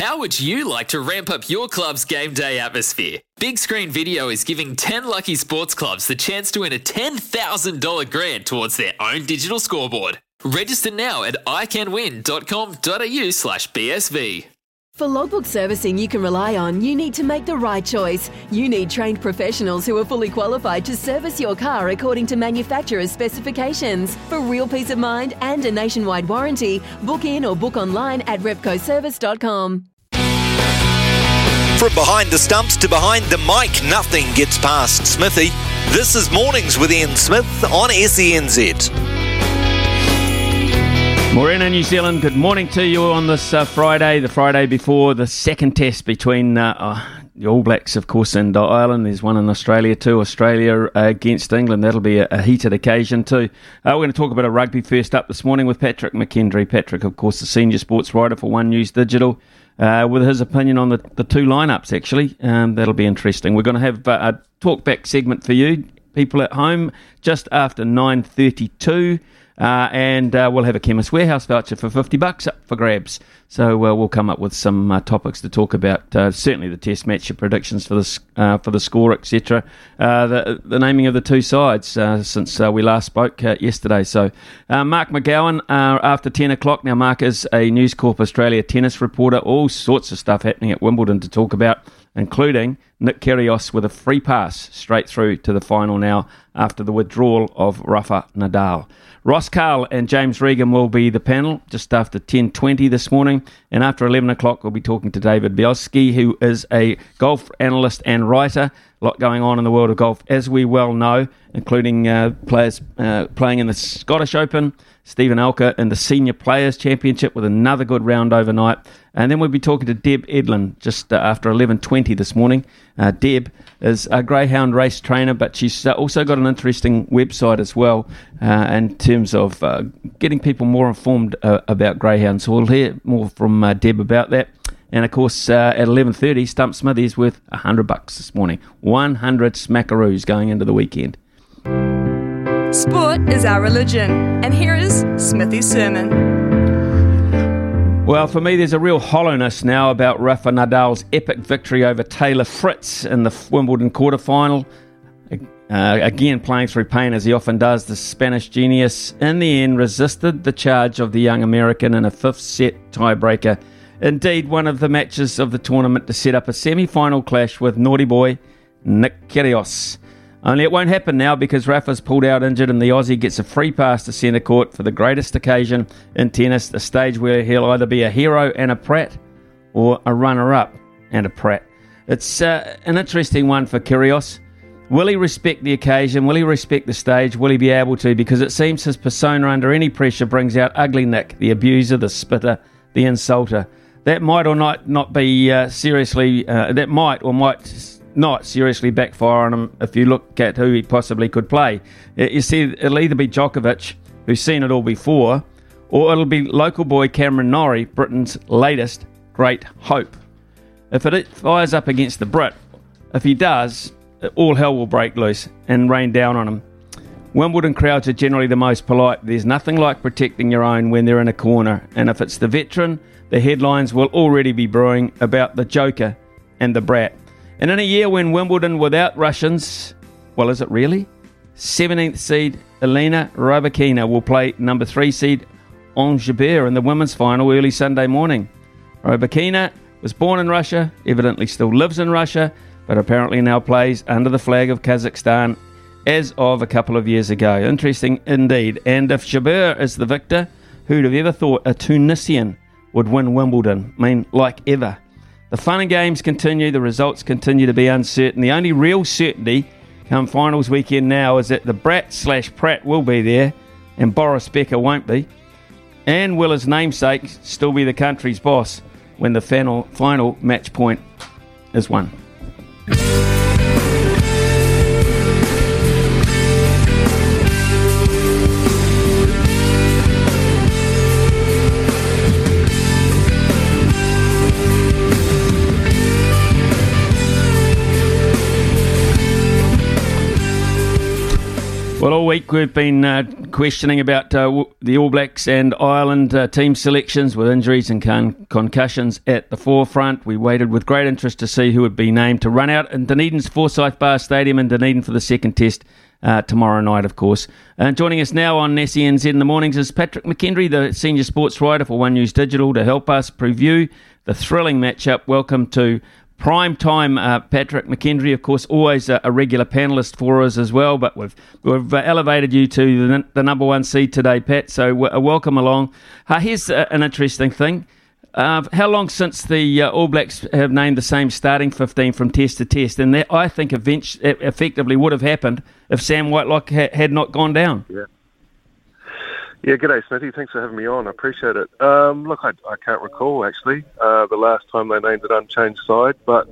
How would you like to ramp up your club's game day atmosphere? Big Screen Video is giving 10 lucky sports clubs the chance to win a $10,000 grant towards their own digital scoreboard. Register now at iCanWin.com.au slash BSV. For logbook servicing you can rely on, you need to make the right choice. You need trained professionals who are fully qualified to service your car according to manufacturer's specifications. For real peace of mind and a nationwide warranty, book in or book online at repcoservice.com. From behind the stumps to behind the mic, nothing gets past Smithy. This is Mornings with Ian Smith on SENZ. Morena, New Zealand, good morning to you on this uh, Friday, the Friday before the second test between uh, uh, the All Blacks, of course, and Ireland. There's one in Australia too, Australia uh, against England. That'll be a, a heated occasion too. Uh, we're going to talk about a rugby first up this morning with Patrick McKendry. Patrick, of course, the senior sports writer for One News Digital. Uh, with his opinion on the, the two lineups, actually. Um, that'll be interesting. We're going to have a talk back segment for you, people at home, just after 9.32. Uh, and uh, we'll have a Chemist Warehouse voucher for 50 bucks up for grabs. So uh, we'll come up with some uh, topics to talk about. Uh, certainly the test match, your predictions for the, uh, for the score, etc. the, the naming of the two sides since we last spoke yesterday. So Mark McGowan after 10 o'clock. Now, Mark is a News Corp Australia tennis reporter. All sorts of stuff happening at Wimbledon to talk about including Nick Kyrgios with a free pass straight through to the final now after the withdrawal of Rafa Nadal. Ross Carl and James Regan will be the panel just after 10.20 this morning. And after 11 o'clock, we'll be talking to David Bielski, who is a golf analyst and writer. A lot going on in the world of golf, as we well know, including uh, players uh, playing in the Scottish Open, Stephen Alker in the Senior Players Championship with another good round overnight. And then we'll be talking to Deb Edlin just uh, after 11.20 this morning. Uh, Deb is a greyhound race trainer, but she's uh, also got an interesting website as well uh, in terms of uh, getting people more informed uh, about greyhounds. So we'll hear more from Deb about that. And of course, at 11.30, Stump Smithy's worth 100 bucks this morning. 100 smackaroos going into the weekend. Sport is our religion, and here is Smithy's sermon. Well, for me, there's a real hollowness now about Rafa Nadal's epic victory over Taylor Fritz in the Wimbledon quarterfinal. Uh, again, playing through pain as he often does, the Spanish genius in the end resisted the charge of the young American in a fifth set tiebreaker. Indeed, one of the matches of the tournament to set up a semi final clash with naughty boy Nick Kyrgios. Only it won't happen now because Rafa's pulled out injured and the Aussie gets a free pass to centre court for the greatest occasion in tennis, a stage where he'll either be a hero and a prat or a runner up and a prat. It's uh, an interesting one for Kyrgios. Will he respect the occasion? Will he respect the stage? Will he be able to? Because it seems his persona under any pressure brings out ugly Nick, the abuser, the spitter, the insulter. That might or not not be uh, seriously. Uh, that might or might not seriously backfire on him if you look at who he possibly could play. You see, it'll either be Djokovic, who's seen it all before, or it'll be local boy Cameron Norrie, Britain's latest great hope. If it fires up against the Brit, if he does, all hell will break loose and rain down on him. Wimbledon crowds are generally the most polite. There's nothing like protecting your own when they're in a corner, and if it's the veteran, the headlines will already be brewing about the joker and the brat. And in a year when Wimbledon without Russians, well, is it really? 17th seed Elena Rybakina will play number 3 seed Jabeur in the women's final early Sunday morning. Rybakina was born in Russia, evidently still lives in Russia, but apparently now plays under the flag of Kazakhstan as of a couple of years ago. Interesting indeed. And if Jabeur is the victor, who'd have ever thought a Tunisian would win Wimbledon? I mean, like ever. The fun and games continue, the results continue to be uncertain. The only real certainty come finals weekend now is that the Brat slash Pratt will be there and Boris Becker won't be. And will his namesake still be the country's boss when the final, final match point is won? Well, all week we've been uh, questioning about uh, the All Blacks and Ireland uh, team selections with injuries and con- concussions at the forefront. We waited with great interest to see who would be named to run out in Dunedin's Forsyth Bar Stadium in Dunedin for the second test uh, tomorrow night, of course. Uh, joining us now on SENZ in the mornings is Patrick McKendry, the senior sports writer for One News Digital, to help us preview the thrilling matchup. Welcome to Prime time, uh, Patrick McKendry, of course, always a, a, regular panelist for us as well. But we've we've uh, elevated you to the, the, number one seed today, Pat. So w- uh, welcome along. Uh, here's uh, an interesting thing. Uh, how long since the All Blacks have named the same starting 15 from test to test? And that, I think, eventually, effectively would have happened if Sam Whitelock ha- had not gone down. Yeah. Yeah, g'day, Smithy. Thanks for having me on. I appreciate it. Um, look, I, I, can't recall actually uh, the last time they named an unchanged side, but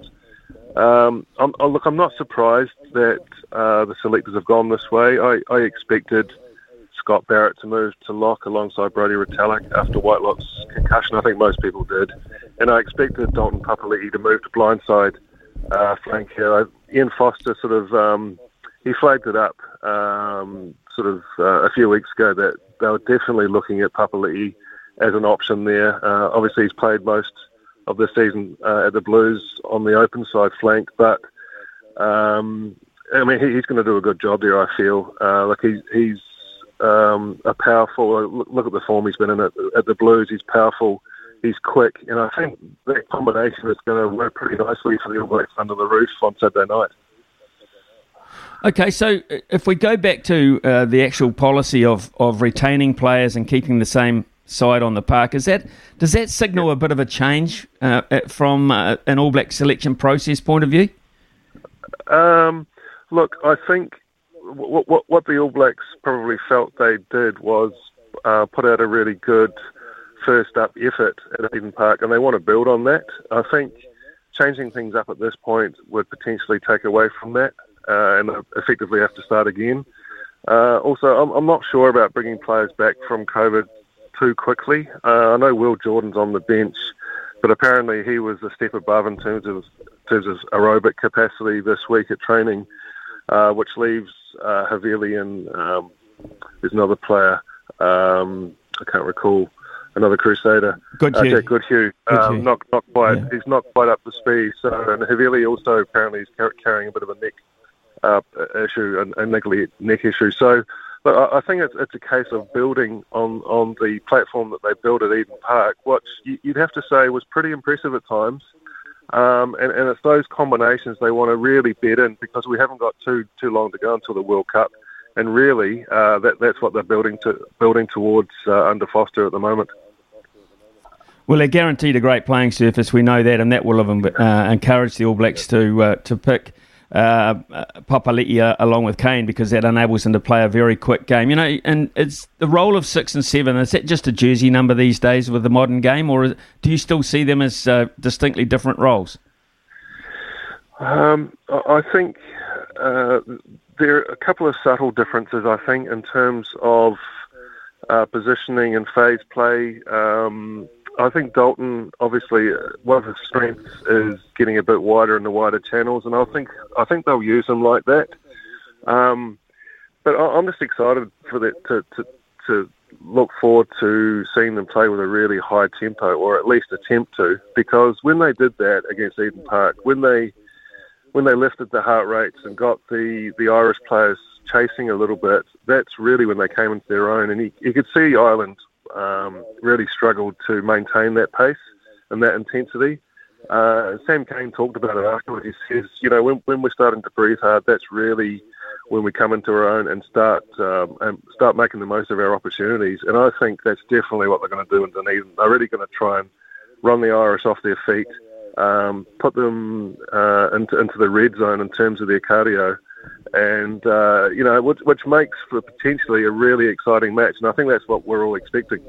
um, I'm, oh, look, I'm not surprised that uh, the selectors have gone this way. I, I, expected Scott Barrett to move to lock alongside Brodie Retallick after Whitelock's concussion. I think most people did, and I expected Dalton Papali'i to move to blindside uh, flank here. Ian Foster sort of um, he flagged it up um, sort of uh, a few weeks ago that they were definitely looking at Papali'i as an option there. Uh, obviously, he's played most of the season uh, at the Blues on the open side flank, but um, I mean, he, he's going to do a good job there. I feel uh, like he's he's um, a powerful. Look, look, at the form he's been in at, at the Blues. He's powerful. He's quick, and I think that combination is going to work pretty nicely for the All Blacks under the roof on Saturday night. Okay, so uh, if we go back to uh, the actual policy of, of retaining players and keeping the same side on the park, is that does that signal a bit of a change uh, uh, from uh, an All Black selection process point of view? Um, look, I think what, what, what, the All Blacks probably felt they did was uh, put out a really good first up effort at Eden Park, and they want to build on that. I think changing things up at this point would potentially take away from that uh, and effectively have to start again. Uh, also, I'm, I'm, not sure about bringing players back from COVID too quickly. Uh, I know Will Jordan's on the bench, but apparently he was a step above in terms of in terms of aerobic capacity this week at training, uh, which leaves uh, Havili and um, there's another player. Um, I can't recall another Crusader. Goodhue. Uh, Goodhue. Um, not not quite. Yeah. He's not quite up to speed. So and Havili also apparently is carrying a bit of a neck uh, issue, a, a neck, neck issue. So but I think it's, it's a case of building on, on the platform that they built at Eden Park, which you'd have to say was pretty impressive at times. Um, and, and it's those combinations they want to really bet in because we haven't got too too long to go until the World Cup, and really uh, that that's what they're building to building towards uh, under Foster at the moment. Well, they're guaranteed a great playing surface. We know that, and that will have uh, encouraged the All Blacks to uh, to pick uh, along with Cane because that enables them to play a very quick game. You know, and it's the role of six and seven. Is that just a jersey number these days with the modern game, or do you still see them as uh, distinctly different roles? Um, I think uh, there are a couple of subtle differences. I think in terms of uh, positioning and phase play. Um, I think Dalton, obviously, uh, one of his strengths is getting a bit wider in the wider channels, and I think I think they'll use him like that. Um, but I'm just excited for that to, to to look forward to seeing them play with a really high tempo, or at least attempt to, because when they did that against Eden Park, when they when they lifted the heart rates and got the the Irish players chasing a little bit, that's really when they came into their own, and you, you could see Ireland um, really struggled to maintain that pace and that intensity. Uh, Sam Cane talked about it afterwards. He says, you know, when, when we're starting to breathe hard, that's really when we come into our own and start um, and start making the most of our opportunities. And I think that's definitely what they're going to do in Dunedin. They're really going to try and run the Irish off their feet, um, put them uh, into, into the red zone in terms of their cardio, and uh, you know, which, which makes for potentially a really exciting match. And I think that's what we're all expecting.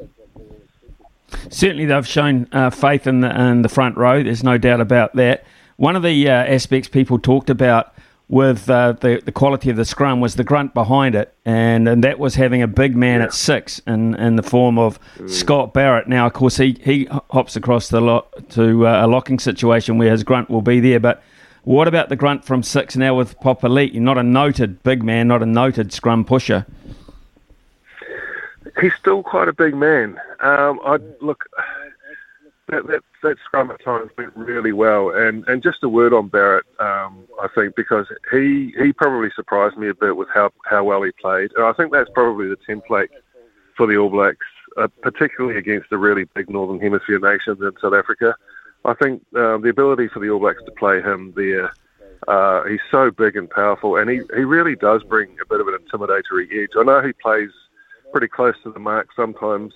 Certainly, they've shown uh, faith in the, in the front row. There's no doubt about that. One of the uh, aspects people talked about with uh, the, the quality of the scrum was the grunt behind it, and, and that was having a big man yeah. at six in, in the form of mm. Scott Barrett. Now, of course, he, he hops across the lot to uh, a locking situation where his grunt will be there, but What about the grunt from six now with Papali'i? Not a noted big man, not a noted scrum pusher. He's still quite a big man. Um, I look that, that that scrum at times went really well, and and just a word on Barrett, um, I think because he he probably surprised me a bit with how how well he played, and I think that's probably the template for the All Blacks, uh, particularly against the really big Northern Hemisphere nations in South Africa. I think uh, the ability for the All Blacks to play him there. Uh, he's so big and powerful, and he, he really does bring a bit of an intimidatory edge. I know he plays pretty close to the mark sometimes,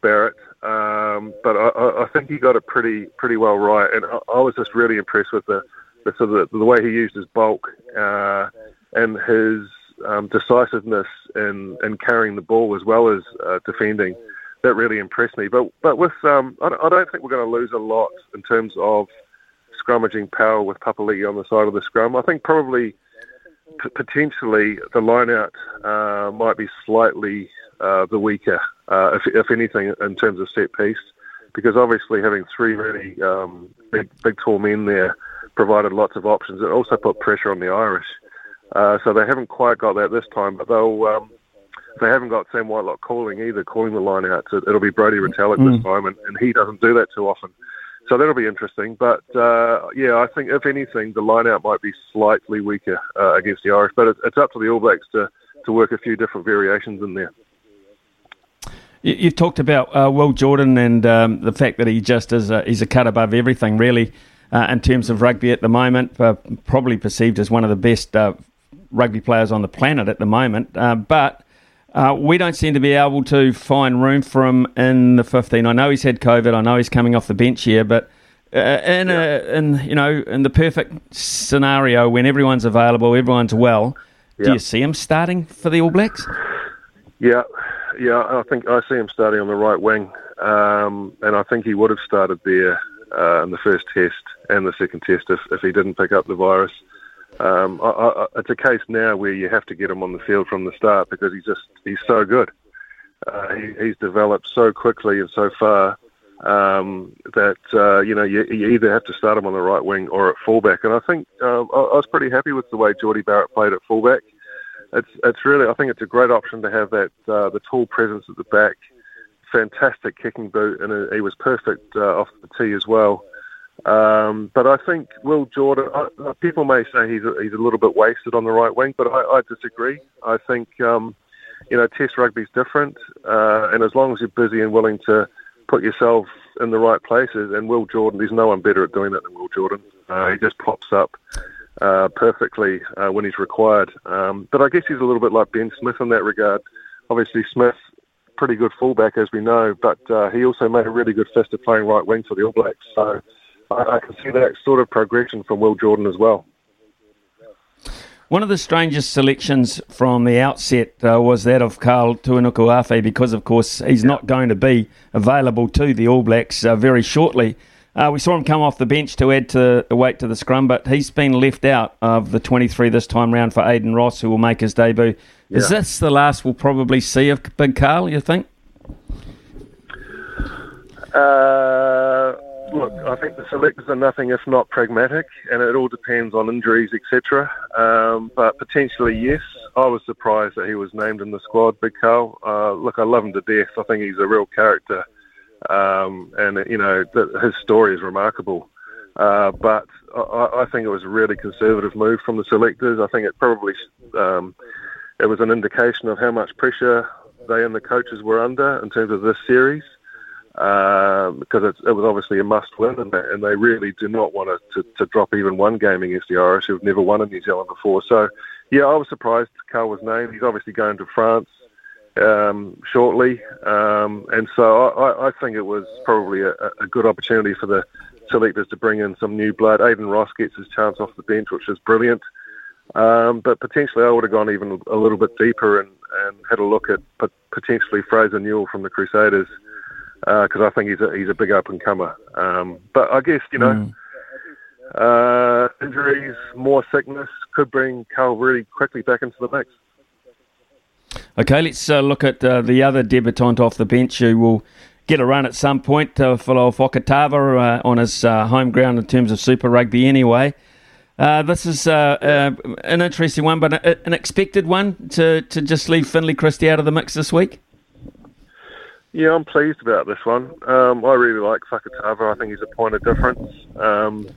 Barrett, um, but I, I think he got it pretty pretty well right, and I, I was just really impressed with the the, sort of the, the way he used his bulk uh, and his um, decisiveness in, in carrying the ball as well as uh, defending. That really impressed me. But but with um, I, I don't think we're going to lose a lot in terms of scrummaging power with Papali'i on the side of the scrum. I think probably p- potentially the lineout uh, might be slightly uh, the weaker, uh, if, if anything, in terms of set piece, because obviously having three really um, big, big tall men there provided lots of options. It also put pressure on the Irish, uh, so they haven't quite got that this time. But they'll um, they haven't got Sam Whitelock calling either, calling the line out. So it'll be Brodie Retallick mm. this time, and, and he doesn't do that too often. So that'll be interesting. But uh, yeah, I think if anything, the line out might be slightly weaker uh, against the Irish. But it's, it's up to the All Blacks to, to work a few different variations in there. You've talked about uh, Will Jordan and um, the fact that he just is a, he's a cut above everything, really, uh, in terms of rugby at the moment. Uh, probably perceived as one of the best uh, rugby players on the planet at the moment. But uh, we don't seem to be able to find room for him in the 15. I know he's had COVID. I know he's coming off the bench here, but in, yeah. a, in you know in the perfect scenario when everyone's available, everyone's well, yeah. do you see him starting for the All Blacks? Yeah, yeah, I think I see him starting on the right wing, um, and I think he would have started there uh, in the first test and the second test if, if he didn't pick up the virus. Um, I, I, it's a case now where you have to get him on the field from the start because he's just he's so good. Uh, he, he's developed so quickly and so far um, that uh, you know you, you, either have to start him on the right wing or at fullback. And I think uh, I, I was pretty happy with the way Jordie Barrett played at fullback it's it's really I think it's a great option to have that uh, the tall presence at the back, fantastic kicking boot, and he was perfect uh, off the tee as well. Um, but I think Will Jordan. Uh, people may say he's a, he's a little bit wasted on the right wing, but I, I disagree. I think um, you know Test rugby's different, uh, and as long as you're busy and willing to put yourself in the right places, and Will Jordan, there's no one better at doing that than Will Jordan. Uh, he just pops up uh, perfectly uh, when he's required. Um, but I guess he's a little bit like Ben Smith in that regard. Obviously, Smith, pretty good fullback as we know, but uh, he also made a really good fist of playing right wing for the All Blacks. So I, I can see that sort of progression from Will Jordan as well. One of the strangest selections from the outset uh, was that of Karl Tu'inukuafe because, of course, he's not going to be available to the All Blacks uh, very shortly. Uh, we saw him come off the bench to add to the weight to the scrum, but he's been left out of the 23 this time round for Aidan Ross, who will make his debut. Yeah. Is this the last we'll probably see of Big Karl, you think? Uh, look, I think the selectors are nothing if not pragmatic, and it all depends on injuries, etc. Um, but potentially, yes. I was surprised that he was named in the squad, Big Karl. Uh, look, I love him to death. I think he's a real character um, and you know his story is remarkable. Uh, but I, I, think it was a really conservative move from the selectors. I think it probably um, it was an indication of how much pressure they and the coaches were under in terms of this series. Because it was obviously a must-win, and and they really do not want to, to, drop even one game against the Irish, who've never won in New Zealand before. So, yeah, I was surprised Karl was named. He's obviously going to France um, shortly. Um, and so I, I, think it was probably a, a, good opportunity for the selectors to bring in some new blood. Aidan Ross gets his chance off the bench, which is brilliant. Um, but potentially I would have gone even a little bit deeper and, and had a look at potentially Fraser Newell from the Crusaders because uh, I think he's a, he's a big up and comer. Um, but I guess, you know, mm. uh, injuries, more sickness could bring Karl really quickly back into the mix. Okay, let's uh, look at uh, the other debutant off the bench who will get a run at some point, uh, Folau Fakatava, uh, on his uh, home ground in terms of Super Rugby anyway. Uh, this is uh, uh, an interesting one, but an expected one to, to just leave Finlay Christie out of the mix this week. Yeah, I'm pleased about this one. Um, I really like Fakatava. I think he's a point of difference. Um,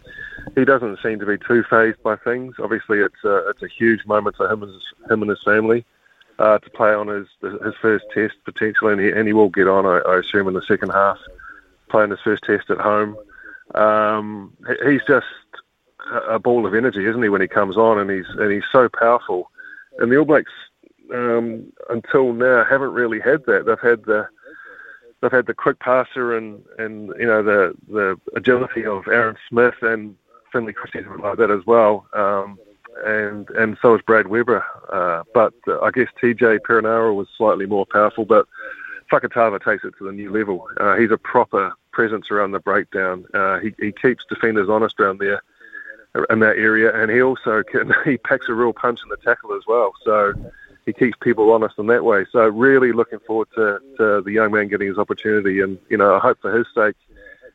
he doesn't seem to be too phased by things. Obviously, it's a, it's a huge moment for him and his, him and his family uh, to play on his his first test potentially, and he, and he will get on, I, I assume, in the second half, playing his first test at home. Um, he's just a ball of energy, isn't he, when he comes on, and he's and he's so powerful. And the All Blacks um, until now haven't really had that. They've had the they've had the quick passer and and you know the the agility of Aaron Smith and Finlay Christie like that as well. Um, and and so is Brad Weber. Uh, but uh, I guess TJ Perenara was slightly more powerful, but Fakatava takes it to the new level. Uh, he's a proper presence around the breakdown. Uh, he, he keeps defenders honest around there in that area, and he also can he packs a real punch in the tackle as well. So he keeps people honest in that way. So really looking forward to, to the young man getting his opportunity, and you know I hope for his sake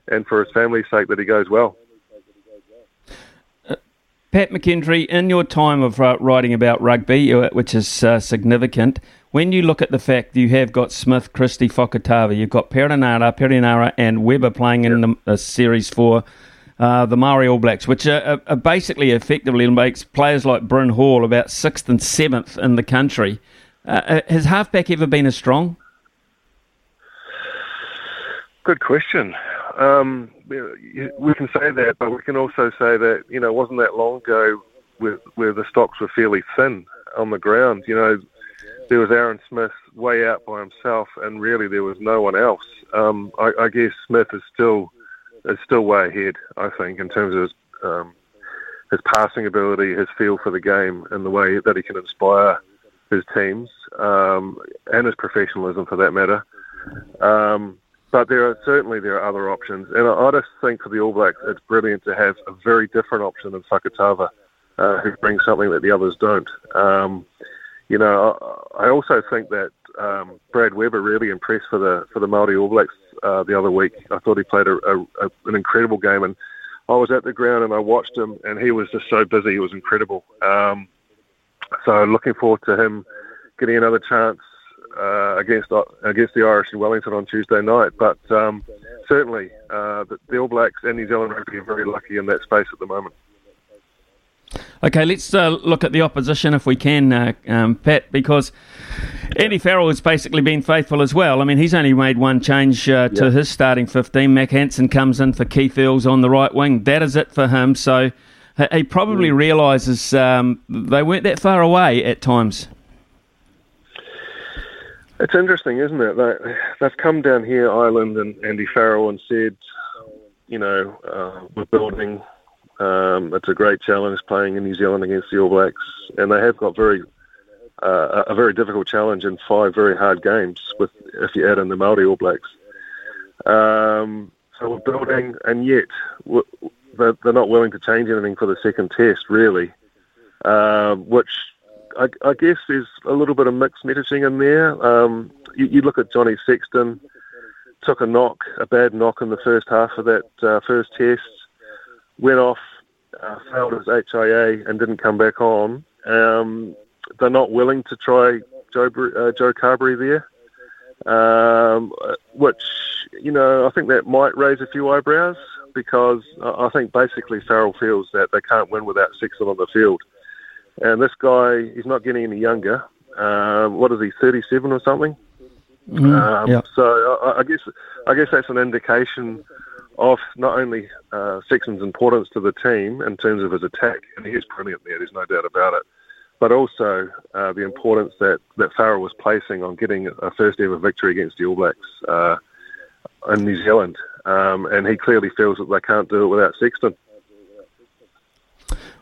and for his family's sake that he goes well. Pat McKendry, in your time of uh, writing about rugby, uh, which is uh, significant, when you look at the fact you have got Smith, Christie, Fakatava, you've got Perenara, Perenara, and Weber playing in the, the series for uh, the Maori All Blacks, which are, are, basically effectively makes players like Bryn Hall about sixth and seventh in the country. Uh, uh, has halfback ever been as strong? Good question. Um, we can say that, but we can also say that you know, wasn't that long ago where, where the stocks were fairly thin on the ground. You know, there was Aaron Smith way out by himself, and really there was no one else. Um, I, I guess Smith is still is still way ahead. I think in terms of his, um, his passing ability, his feel for the game, and the way that he can inspire his teams, um, and his professionalism for that matter. Um, but there are certainly there are other options, and I, I just think for the All Blacks, it's brilliant to have a very different option than Fakatava, uh, who brings something that the others don't. Um, you know, I, I also think that um, Brad Weber really impressed for the for the Māori All Blacks uh, the other week. I thought he played a, a, a, an incredible game, and I was at the ground and I watched him, and he was just so busy. He was incredible. Um, so looking forward to him getting another chance uh, against against the Irish in Wellington on Tuesday night. But um, certainly, uh, the, the, All Blacks and New Zealand rugby are very lucky in that space at the moment. Okay, let's uh, look at the opposition if we can, uh, um, Pat, because Andy Farrell has basically been faithful as well. I mean, he's only made one change uh, to his starting 15. Mack Hansen comes in for Keith Earls on the right wing. That is it for him. So he probably mm. realises um, they weren't that far away at times. It's interesting, isn't it? They, they've come down here, Ireland and Andy Farrell, and said, you know, uh, we're building. Um, it's a great challenge playing in New Zealand against the All Blacks, and they have got very uh, a very difficult challenge in five very hard games. With if you add in the Maori All Blacks, um, so we're building, and yet they're, they're not willing to change anything for the second test, really, uh, which I, I, guess there's a little bit of mixed messaging in there. Um, you, you, look at Johnny Sexton, took a knock, a bad knock in the first half of that uh, first test, went off, uh, failed his HIA, and didn't come back on. Um, they're not willing to try Joe uh, Joe Carbery there, um, which you know I think that might raise a few eyebrows because I think basically Farrell feels that they can't win without Sexton on the field. And this guy, he's not getting any younger. Um, what is he, 37 or something? Mm, um, yeah. So I, I, guess I guess that's an indication of not only uh, Sexton's importance to the team in terms of his attack, and he is brilliant there. There's no doubt about it. But also uh, the importance that that Farrell was placing on getting a first ever victory against the All Blacks uh, in New Zealand, um, and he clearly feels that they can't do it without Sexton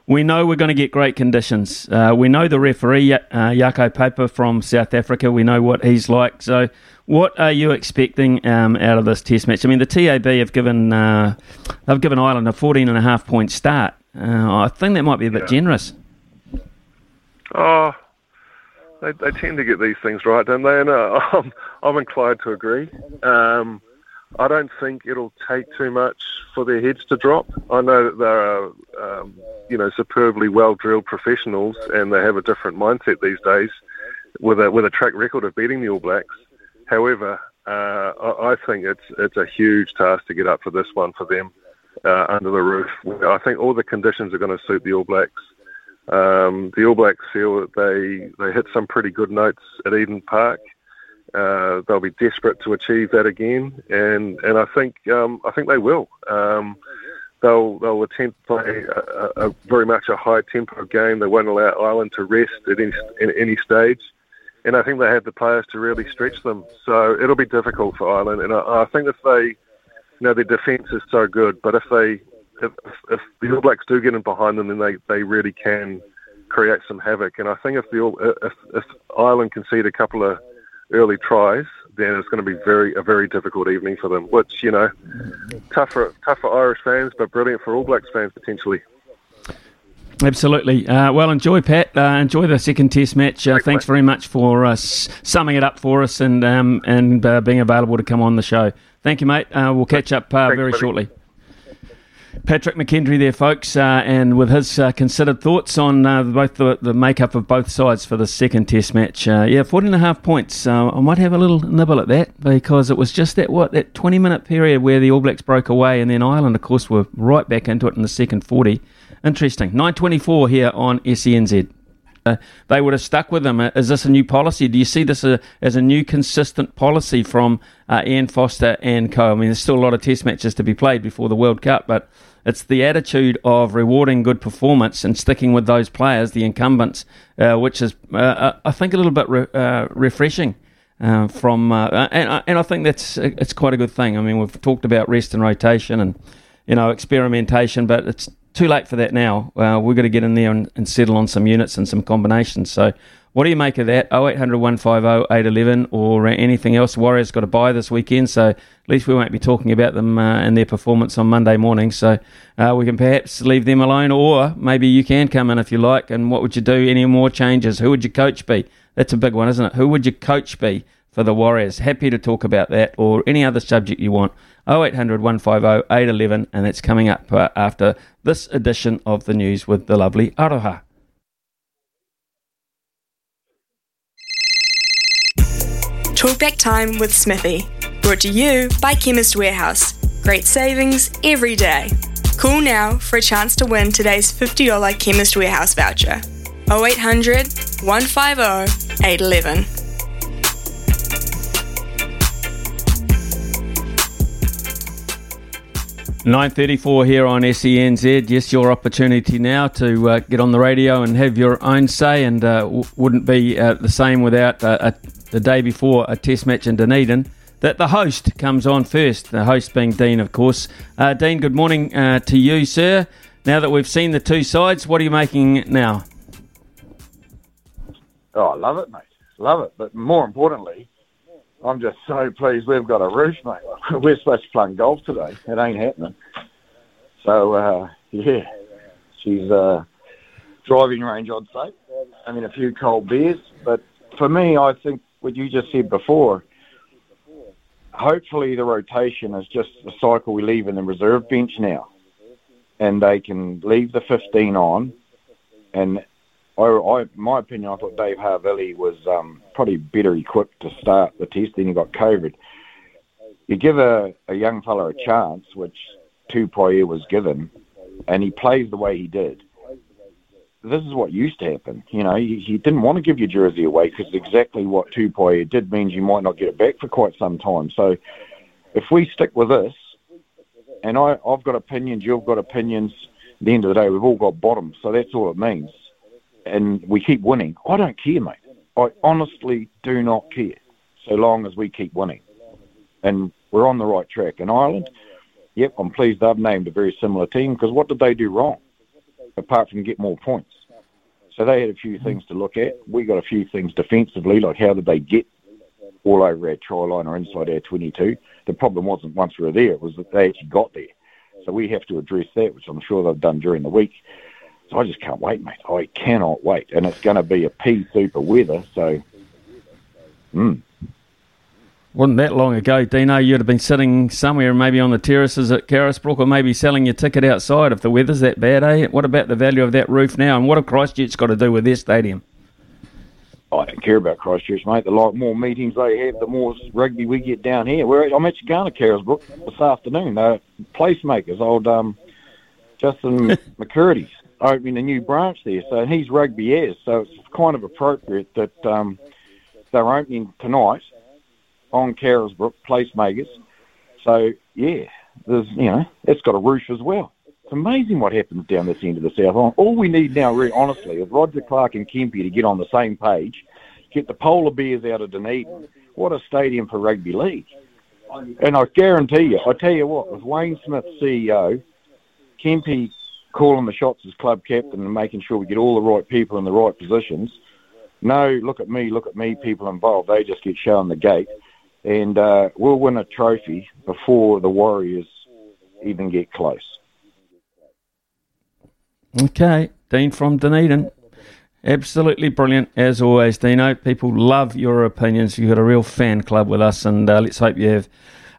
we know we're going to get great conditions. Uh, we know the referee, uh, Jaco Peyper from South Africa. We know what he's like. So, what are you expecting um, out of this Test match? I mean, the TAB have given uh, they've given Ireland a 14 and a half point start. Uh, I think that might be a bit yeah. generous. Oh, they, they tend to get these things right, don't they? And uh, I'm, I'm inclined to agree. Um, I don't think it'll take too much for their heads to drop. I know that they're um, you know, superbly well drilled professionals, and they have a different mindset these days, with a with a track record of beating the All Blacks. However, uh, I, I think it's it's a huge task to get up for this one for them uh, under the roof. I think all the conditions are going to suit the All Blacks. Um, the All Blacks feel that they they hit some pretty good notes at Eden Park. Uh, they'll be desperate to achieve that again, and and I think um, I think they will. Um, they'll they'll attempt to play a, a, very much a high tempo game. They won't allow Ireland to rest at any any stage, and I think they have the players to really stretch them. So it'll be difficult for Ireland, and I, I think if they, you know, their defence is so good, but if they if, if the All Blacks do get in behind them, then they, they really can create some havoc. And I think if the if, if Ireland concede a couple of early tries, then it's going to be very a very difficult evening for them. Which you know, tough for tough for Irish fans, but brilliant for All Blacks fans potentially. Absolutely. Uh, well, enjoy, Pat. Uh, enjoy the second Test match. Uh, thanks very much for uh, summing it up for us and um, and uh, being available to come on the show. Thank you, mate. Uh, we'll catch up very shortly. Patrick McKendry there, folks, uh, and with his uh, considered thoughts on uh, both the, the makeup of both sides for the second Test match. Uh, yeah, 14 and a half points. Uh, I might have a little nibble at that because it was just that what that 20 minute period where the All Blacks broke away, and then Ireland, of course, were right back into it in the second 40. Interesting. 9:24 here on SENZ. Uh, they would have stuck with them. Is this a new policy? Do you see this a, as a new consistent policy from uh, Ian Foster and co? I mean, there's still a lot of test matches to be played before the World Cup, but it's the attitude of rewarding good performance and sticking with those players, the incumbents, uh, which is, uh, uh, I think, a little bit re- refreshing. from and, and I think that's it's quite a good thing. I mean, we've talked about rest and rotation and you know experimentation, but it's too late for that now. Uh, we've got to get in there and, and, settle on some units and some combinations. So, what do you make of that? 0800 150 811 or anything else? Warriors got to bye this weekend, so at least we won't be talking about them uh, and their performance on Monday morning. So, uh, we can perhaps leave them alone, or maybe you can come in if you like. And what would you do? Any more changes? Who would your coach be? That's a big one, isn't it? Who would your coach be for the Warriors? Happy to talk about that or any other subject you want. 0800 150 811, and it's coming up uh, after this edition of the news with the lovely Aroha. Talkback time with Smithy, brought to you by Chemist Warehouse. Great savings every day. Call now for a chance to win today's $50 Chemist Warehouse voucher. 0800 150 811. 9.34 here on SENZ. Yes, your opportunity now to uh, get on the radio and have your own say and uh, w- wouldn't be uh, the same without uh, a, the day before a test match in Dunedin that the host comes on first, the host being Dean, of course. Uh, Dean, good morning uh, to you, sir. Now that we've seen the two sides, what are you making now? Oh, I love it, mate. Love it. But more importantly, I'm just so pleased we've got a roof, mate. We're supposed to play golf today. It ain't happening. So, uh, yeah, she's uh, driving range, I'd say. I mean, a few cold beers. But for me, I think what you just said before, hopefully the rotation is just a cycle we leave in the reserve bench now. And they can leave the 15 on and I, I, my opinion, I thought Dave Havili was um, probably better equipped to start the test. Then he got COVID. You give a, a young fella a chance, which Tupaea was given, and he plays the way he did. This is what used to happen. You know, he, he didn't want to give your jersey away because exactly what Tupaea did means you might not get it back for quite some time. So if we stick with this, and I, I've got opinions, you've got opinions, at the end of the day, we've all got bottoms. So that's all it means and we keep winning, I don't care, mate. I honestly do not care so long as we keep winning. And we're on the right track. In Ireland, yep, I'm pleased they've named a very similar team because what did they do wrong apart from get more points? So they had a few things to look at. We got a few things defensively, like how did they get all over our try line or inside our 22. The problem wasn't once we were there, it was that they actually got there. So we have to address that, which I'm sure they've done during the week. So I just can't wait, mate. I cannot wait. And it's going to be a pea super weather, so. Mm. wasn't that long ago, Dino. You'd have been sitting somewhere, maybe on the terraces at Carisbrook, or maybe selling your ticket outside if the weather's that bad, eh? What about the value of that roof now, and what have Christchurch got to do with their stadium? I don't care about Christchurch, mate. The lot more meetings they have, the more rugby we get down here. We're, I'm actually going to Carisbrook this afternoon. Uh, placemakers, old um, Justin McCurdy's opening a new branch there, so he's rugby as. So it's kind of appropriate that um, they're opening tonight on Carisbrook placemakers. So yeah, there's you know it's got a roof as well. It's amazing what happens down this end of the South Island. All we need now, really honestly, is Roger Clark and Kempy to get on the same page, get the polar bears out of Dunedin. What a stadium for rugby league! And I guarantee you, I tell you what, with Wayne Smith CEO, Kempy calling the shots as club captain and making sure we get all the right people in the right positions. No, look at me, look at me, people involved. They just get shown the gate and uh, we'll win a trophy before the Warriors even get close. Okay, Dean from Dunedin. Absolutely brilliant, as always, Dino. People love your opinions. You've got a real fan club with us, and uh, let's hope you have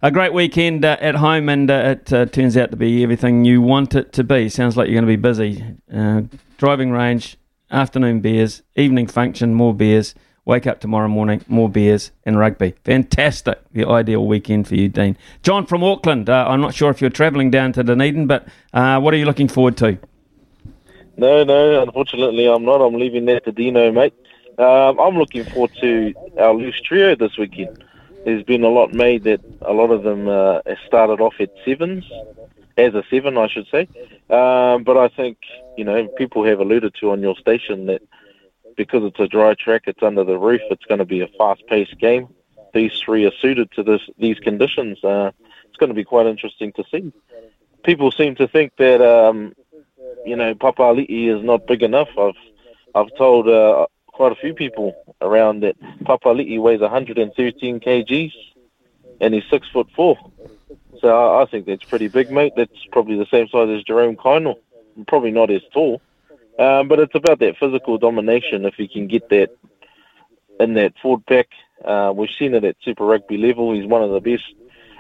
a great weekend uh, at home and uh, it uh, turns out to be everything you want it to be. Sounds like you're going to be busy. Uh, driving range, afternoon beers, evening function, more beers Wake up tomorrow morning, more beers and rugby. Fantastic. The ideal weekend for you, Dean. John from Auckland. Uh, I'm not sure if you're travelling down to Dunedin, but uh, what are you looking forward to? No, no, unfortunately I'm not. I'm leaving that to Dino, mate. Um, I'm looking forward to our loose trio this weekend. There's been a lot made that a lot of them uh, started off at sevens, as a seven, I should say. Um, but I think, you know, people have alluded to on your station that because it's a dry track, it's under the roof. It's going to be a fast-paced game. These three are suited to this these conditions. Uh, it's going to be quite interesting to see. People seem to think that um, you know Papali'i is not big enough. I've I've told uh, quite a few people around that Papali'i weighs 113 kgs and he's six foot four. So I, I think that's pretty big, mate. That's probably the same size as Jerome Kaino. Probably not as tall. Um, but it's about that physical domination. If he can get that in that forward pack, uh, we've seen it at Super Rugby level. He's one of the best,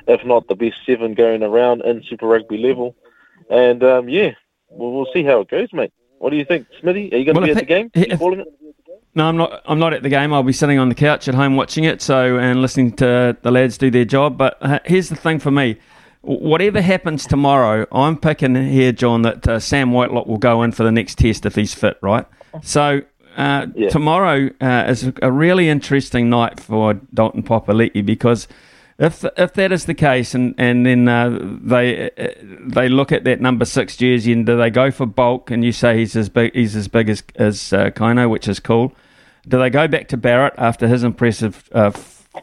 if not the best seven going around in Super Rugby level. And um, yeah, we'll, we'll see how it goes, mate. What do you think, Smithy? Are you going to well, be at the game? If? No, I'm not. I'm not at the game. I'll be sitting on the couch at home watching it. So and listening to the lads do their job. But uh, here's the thing for me whatever happens tomorrow, I'm picking here, John, that uh, Sam Whitelock will go in for the next test if he's fit, right? So uh, yeah. tomorrow uh, is a really interesting night for Dalton Papali'i because if if that is the case, and and then uh, they uh, they look at that number six jersey and do they go for bulk? And you say he's as big he's as big as as uh, Kaino, which is cool. Do they go back to Barrett after his impressive uh,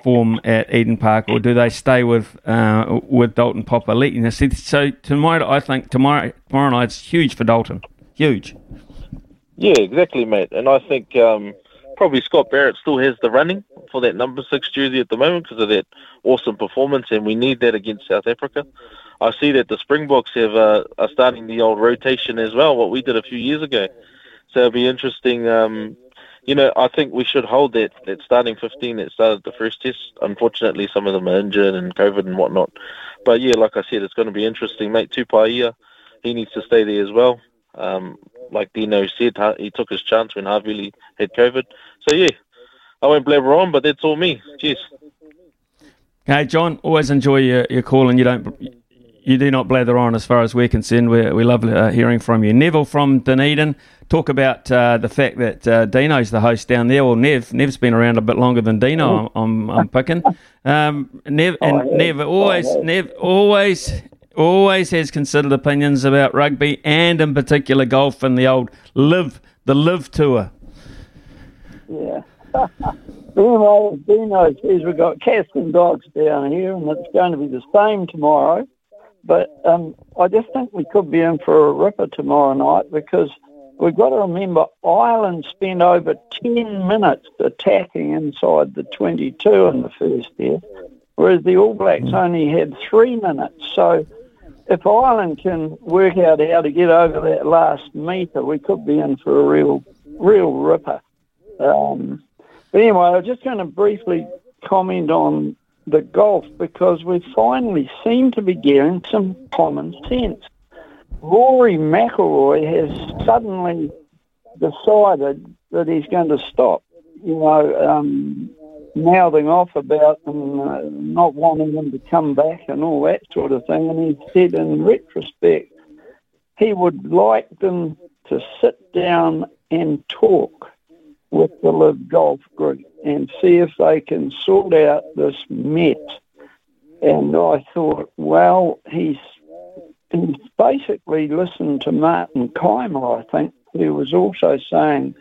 form at Eden Park, or do they stay with uh, with Dalton Papali'i? So tomorrow, I think tomorrow tomorrow night's huge for Dalton. Huge. Yeah, exactly, mate. And I think um, probably Scott Barrett still has the running for that number six jersey at the moment because of that awesome performance, and we need that against South Africa. I see that the Springboks have uh, are starting the old rotation as well, what we did a few years ago. So it'll be interesting um, you know, I think we should hold that, that starting 15 that started the first test. Unfortunately, some of them are injured and COVID and whatnot. But yeah, like I said, it's going to be interesting. Mate, Tupaea, he needs to stay there as well. Um, like Dino said, he took his chance when Harvey had COVID. So yeah, I won't blabber on, but that's all me. Cheers. Hey, John, always enjoy your, your call and you don't you do not blather on as far as we're concerned. we we love uh, hearing from you. Neville from Dunedin, talk about uh, the fact that uh, Dino's the host down there. Well, Nev, Nev's been around a bit longer than Dino. I'm, I'm, I'm picking. Um, Nev and oh, Nev always, oh, Nev always, always has considered opinions about rugby and in particular golf and the old LIV the LIV tour. Yeah. Dino says we've got cats and dogs down here, and it's going to be the same tomorrow. But um, I just think we could be in for a ripper tomorrow night because we've got to remember Ireland spent over 10 minutes attacking inside the 22 in the first half, whereas the All Blacks mm. only had three minutes. So if Ireland can work out how to get over that last metre, we could be in for a real, real ripper. Um, but anyway, I was just going to briefly comment on the golf because we finally seem to be getting some common sense. Rory McIlroy has suddenly decided that he's going to stop, you know, um, mouthing off about them uh, not wanting them to come back and all that sort of thing. And he said in retrospect, he would like them to sit down and talk with the LIV Golf Group and see if they can sort out this mess. And I thought, well, he's, basically listened to Martin Kaymer, I think, who was also saying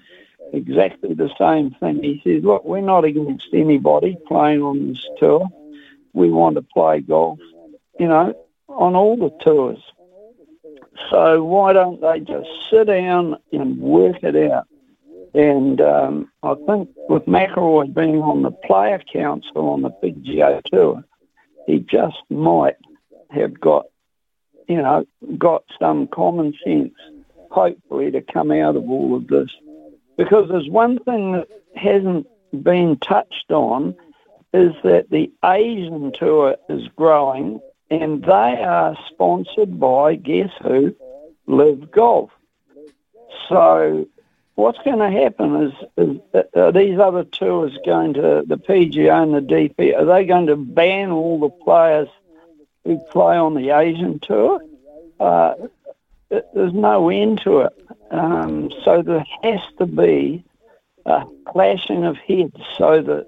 exactly the same thing. He says, look, we're not against anybody playing on this tour. We want to play golf, you know, on all the tours. So why don't they just sit down and work it out? And um, I think with McIlroy being on the player council on the PGA Tour, he just might have got, you know, got some common sense, hopefully, to come out of all of this. Because there's one thing that hasn't been touched on is that the Asian Tour is growing and they are sponsored by, guess who? LIV Golf. So what's going to happen is, is are these other tours going to the PGA and the DP? Are they going to ban all the players who play on the Asian tour? Uh, there's no end to it. Um, so there has to be a clashing of heads so that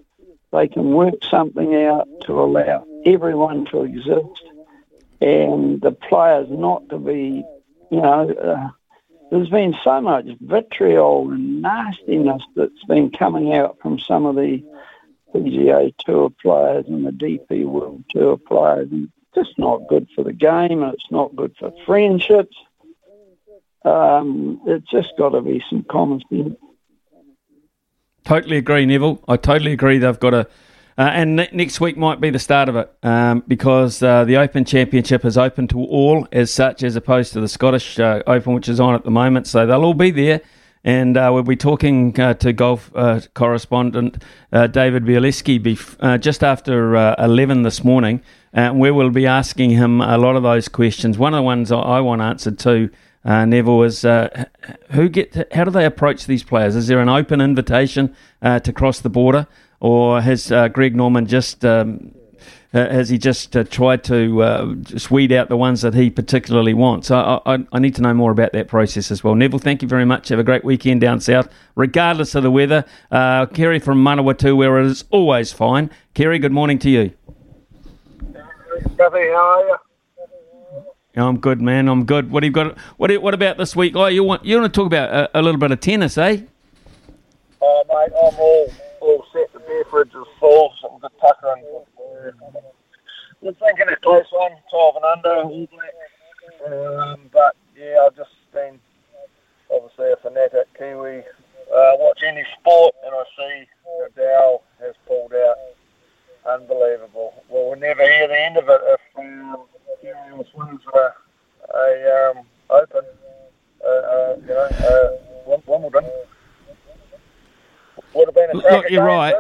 they can work something out to allow everyone to exist and the players not to be, you know, uh, there's been so much vitriol and nastiness that's been coming out from some of the PGA Tour players and the DP World Tour players. And it's just not good for the game and it's not good for friendships. Um, it's just got to be some common sense. Totally agree, Neville. I totally agree. They've got to uh, and ne- next week might be the start of it um, because uh, the Open Championship is open to all as such, as opposed to the Scottish uh, Open, which is on at the moment. So they'll all be there. And uh, we'll be talking uh, to golf uh, correspondent David Bialeski bef- just after 11 this morning, where we'll be asking him a lot of those questions. One of the ones I want answered too. Neville is who get how do they approach these players? Is there an open invitation to cross the border? Or has uh, Greg Norman just um, uh, has he just uh, tried to uh, just weed out the ones that he particularly wants? I, I, I, need to know more about that process as well. Neville, thank you very much. Have a great weekend down south, regardless of the weather. Uh, Kerry from Manawatu, where it is always fine. Kerry, good morning to you. How are you? I'm good, man. I'm good. What have you got? What What about this week? Oh, you want you want to talk about a, a little bit of tennis, eh? Oh, mate, I'm all all set. Fridge is full. Some good tucker and we're thinking a close one, 12 and under, all black. Um, but yeah, I've just been obviously a fanatic Kiwi. Uh, watch any sport and I see Nadal has pulled out. Unbelievable. Well, we'll never hear the end of it if um, Kyrgios wins a, a um, Open, uh, uh, you know, uh, Wimbledon. Would have been a Look, you're right.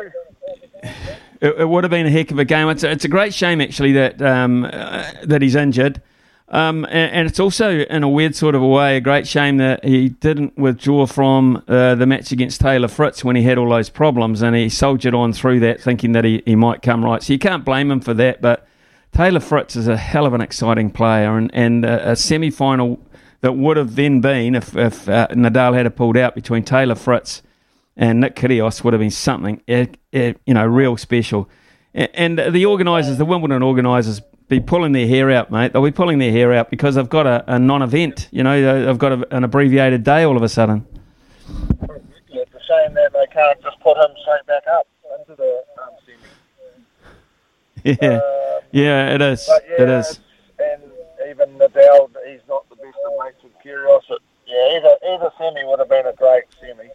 It, it, would have been a heck of a game. It's a, it's a great shame actually that um, uh, that he's injured. Um, and, and, it's also, in a weird sort of a way, a great shame that he didn't withdraw from uh, the match against Taylor Fritz when he had all those problems and he soldiered on through that thinking that he, he might come right. So you can't blame him for that. But Taylor Fritz is a hell of an exciting player and, and a, a semi final that would have then been, if, if uh, Nadal had pulled out between Taylor Fritz and Nick Kyrgios would have been something, eh, eh, you know, real special. And the organisers, the Wimbledon organisers, be pulling their hair out, mate. They'll be pulling their hair out because they've got a, a non-event. You know, they've got a, an abbreviated day all of a sudden. It's a shame that they can't just put him straight back up into the um, semi. Yeah, uh, yeah, it is. Yeah, it is. And even Nadal, he's not the best of mates with Kyrgios. Yeah, either either semi would have been a great semi.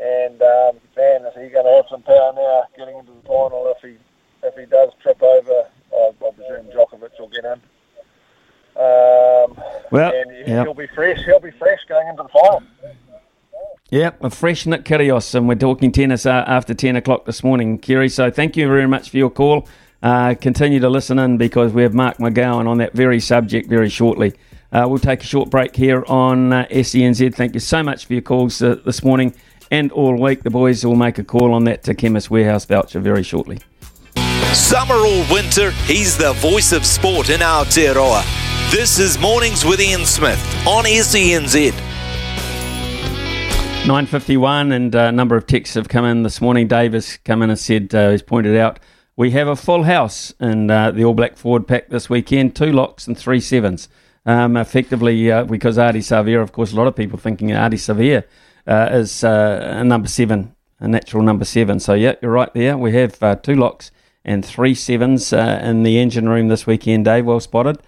And um, man, is he going to have some power now getting into the final if he if he does trip over? I, I presume Djokovic will get in. Um, well, and he, yep. he'll be fresh. He'll be fresh going into the final. Yep, a fresh Nick Kyrgios, and we're talking tennis uh, after 10 o'clock this morning, Kerry. So thank you very much for your call. Uh, continue to listen in because we have Mark McGowan on that very subject very shortly. Uh, we'll take a short break here on uh, SENZ. Thank you so much for your calls uh, this morning and all week. The boys will make a call on that to Chemist Warehouse voucher very shortly. Summer or winter, he's the voice of sport in Aotearoa. This is Mornings with Ian Smith on SENZ. 9.51 and a number of texts have come in this morning. Davis come in and said, uh, he's pointed out, we have a full house in uh, the All Black forward pack this weekend, two locks and three sevens. Um, effectively, uh, because Ardie Savea, of course, a lot of people thinking Ardie Savea uh, is uh, a number seven, a natural number seven. So, yeah, you're right there. We have uh, two locks and three sevens uh, in the engine room this weekend, Dave. Well spotted.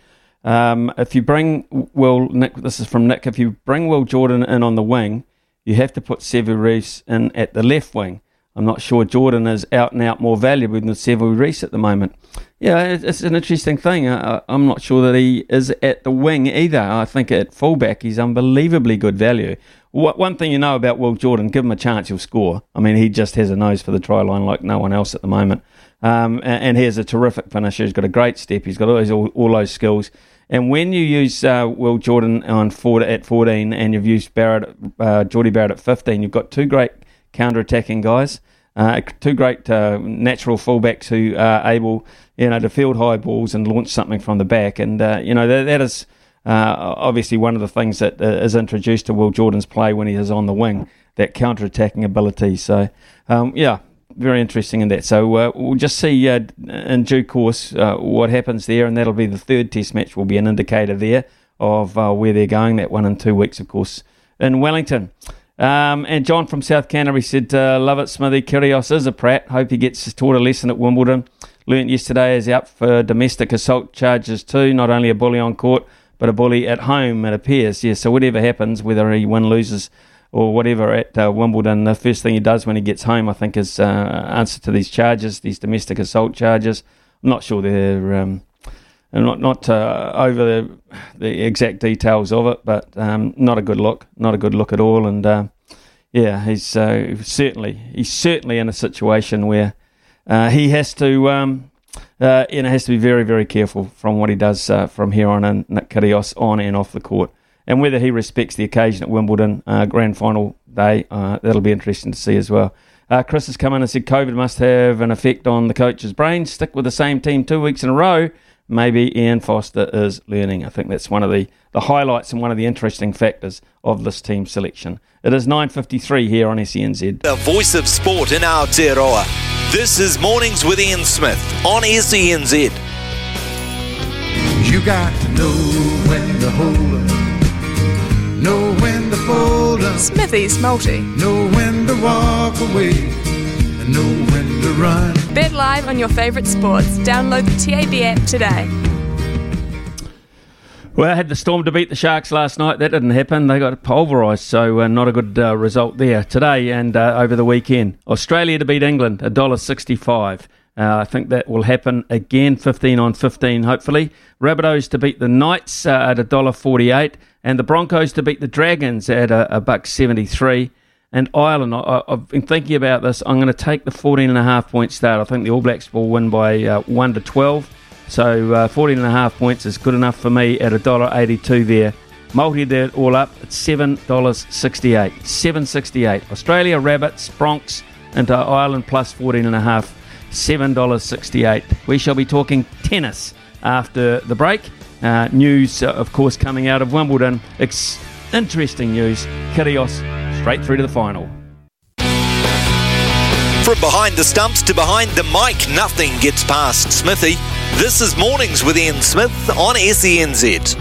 Um, if you bring Will, Nick, this is from Nick, if you bring Will Jordan in on the wing, you have to put Sevu Reece in at the left wing. I'm not sure Jordan is out and out more valuable than Sevu Reece at the moment. Yeah, it's an interesting thing. I'm not sure that he is at the wing either. I think at fullback he's unbelievably good value. One thing you know about Will Jordan, give him a chance, he'll score. I mean, he just has a nose for the try line like no one else at the moment. Um, and, he has a terrific finisher. He's got a great step. He's got all, those, all, all those skills. And when you use uh, Will Jordan on four, at 14 and you've used Barrett, uh, Jordie Barrett at 15, you've got two great counter-attacking guys, uh, two great uh, natural fullbacks who are able, you know, to field high balls and launch something from the back. And, uh, you know, that, that is uh, obviously one of the things that is introduced to Will Jordan's play when he is on the wing, that counter-attacking ability. So, um, yeah, very interesting in that. So uh, we'll just see uh, in due course uh, what happens there, and that'll be the third Test match. Will be an indicator there of uh, where they're going. That one in two weeks, of course, in Wellington. Um, and John from South Canterbury said, uh, "Love it, Smithy. Kyrgios is a prat. Hope he gets taught a lesson at Wimbledon. Learnt yesterday is out for domestic assault charges too. Not only a bully on court, but a bully at home. It appears. Yeah. So whatever happens, whether he win loses." or whatever at uh, Wimbledon, the first thing he does when he gets home, I think, is uh, answer to these charges, these domestic assault charges. I'm not sure they're um, not not uh, over the, the, exact details of it, but um, not a good look, not a good look at all. And uh, yeah, he's uh, certainly he's certainly in a situation where uh, he has to. Um, uh, you know, has to be very, very careful from what he does from here on in, Nick Kyrgios, on and off the court and whether he respects the occasion at Wimbledon uh, grand final day, uh, that'll be interesting to see as well. Uh, Chris has come in and said COVID must have an effect on the coach's brain. Stick with the same team two weeks in a row. Maybe Ian Foster is learning. I think that's one of the, the highlights and one of the interesting factors of this team selection. It is 9.53 here on SENZ. The voice of sport in Aotearoa. This is Mornings with Ian Smith on SENZ. You got to know when to hold up Know when to fold up. Smithy's Multi. Know when to walk away. And know when to run. Bet live on your favourite sports. Download the TAB app today. Well, I had the Storm to beat the Sharks last night. That didn't happen. They got pulverised, so uh, not a good uh, result there today and uh, over the weekend. Australia to beat England, $1.65. Uh, I think that will happen again, 15 on 15, hopefully. Rabbitohs to beat the Knights uh, at $1.48 and the Broncos to beat the Dragons at a, a buck 73. And Ireland, I, have been thinking about this. I'm going to take the 14 and a half point start. I think the All Blacks will win by uh, 1 to 12. So uh, 14 and a half points is good enough for me at $1.82 there. Multi that all up at $7.68. 7.68. Australia, Rabbits, Bronx, into Ireland plus 14 and a half. $7.68. We shall be talking tennis after the break. Uh, news, uh, of course, coming out of Wimbledon. Ex- interesting news. Kyrgios straight through to the final. From behind the stumps to behind the mic, nothing gets past Smithy. This is Mornings with Ian Smith on SENZ.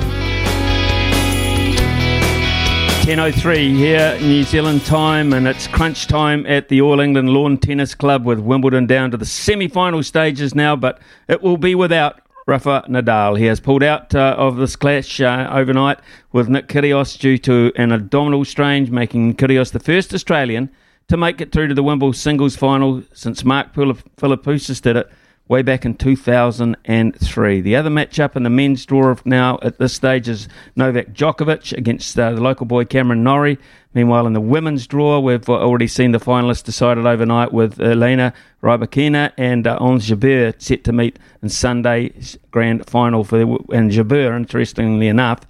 10.03 here, New Zealand time, and it's crunch time at the All England Lawn Tennis Club with Wimbledon down to the semi final stages now, but it will be without Rafa Nadal. He has pulled out uh, of this clash uh, overnight with Nick Kyrgios due to an abdominal strain, making Kyrgios the first Australian to make it through to the Wimbledon singles final since Mark Philippoussis did it way back in 2003. The other matchup in the men's draw now at this stage is Novak Djokovic against uh, the local boy Cameron Norrie. Meanwhile, in the women's draw, we've already seen the finalists decided overnight with Elena Rybakina and uh, Ons Jabeur set to meet in Sunday's grand final for and Jabeur, interestingly enough,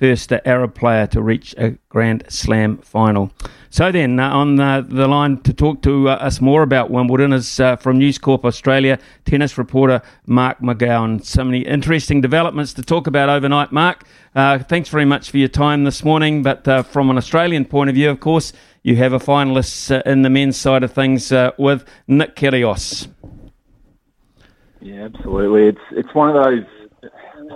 first Arab player to reach a Grand Slam final. So then, uh, on the, the, line to talk to uh, us more about Wimbledon is uh, from News Corp Australia, tennis reporter Mark McGowan. So many interesting developments to talk about overnight, Mark. Uh, thanks very much for your time this morning. But uh, from an Australian point of view, of course, you have a finalist uh, in the men's side of things with Nick Kyrgios. Yeah, absolutely. It's it's one of those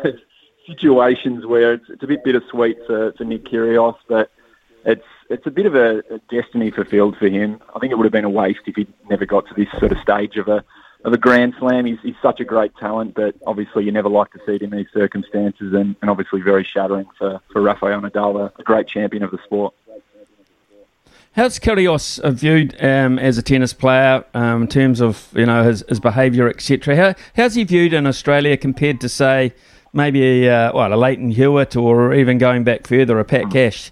situations where it's, it's a bit bittersweet for, for Nick Kyrgios, but it's it's a bit of a, a, destiny fulfilled for him. I think it would have been a waste if he never got to this sort of stage of a of a Grand Slam. He's, he's such a great talent, but obviously you never like to see it in these circumstances, and, and obviously very shattering for, for Rafael Nadal, a, great champion of the sport. How's Kyrgios viewed um, as a tennis player um, in terms of you know his, his behaviour, etc.? How, how's he viewed in Australia compared to say maybe a, uh, well, a Lleyton Hewitt or even going back further, a Pat Cash?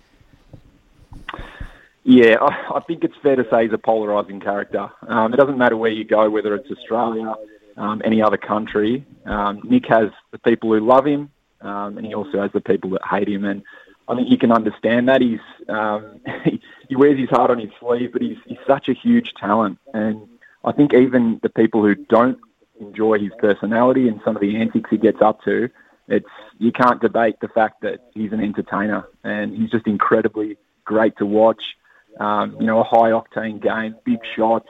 Yeah, I, think it's fair to say he's a polarising character. Um, it doesn't matter where you go, whether it's Australia, um, any other country. Um, Nick has the people who love him, um, and he also has the people that hate him. And I think you can understand that. He's um, he wears his heart on his sleeve, but he's he's such a huge talent. And I think even the people who don't enjoy his personality and some of the antics he gets up to, it's you can't debate the fact that he's an entertainer and he's just incredibly great to watch. Um, you know, a high octane game, big shots,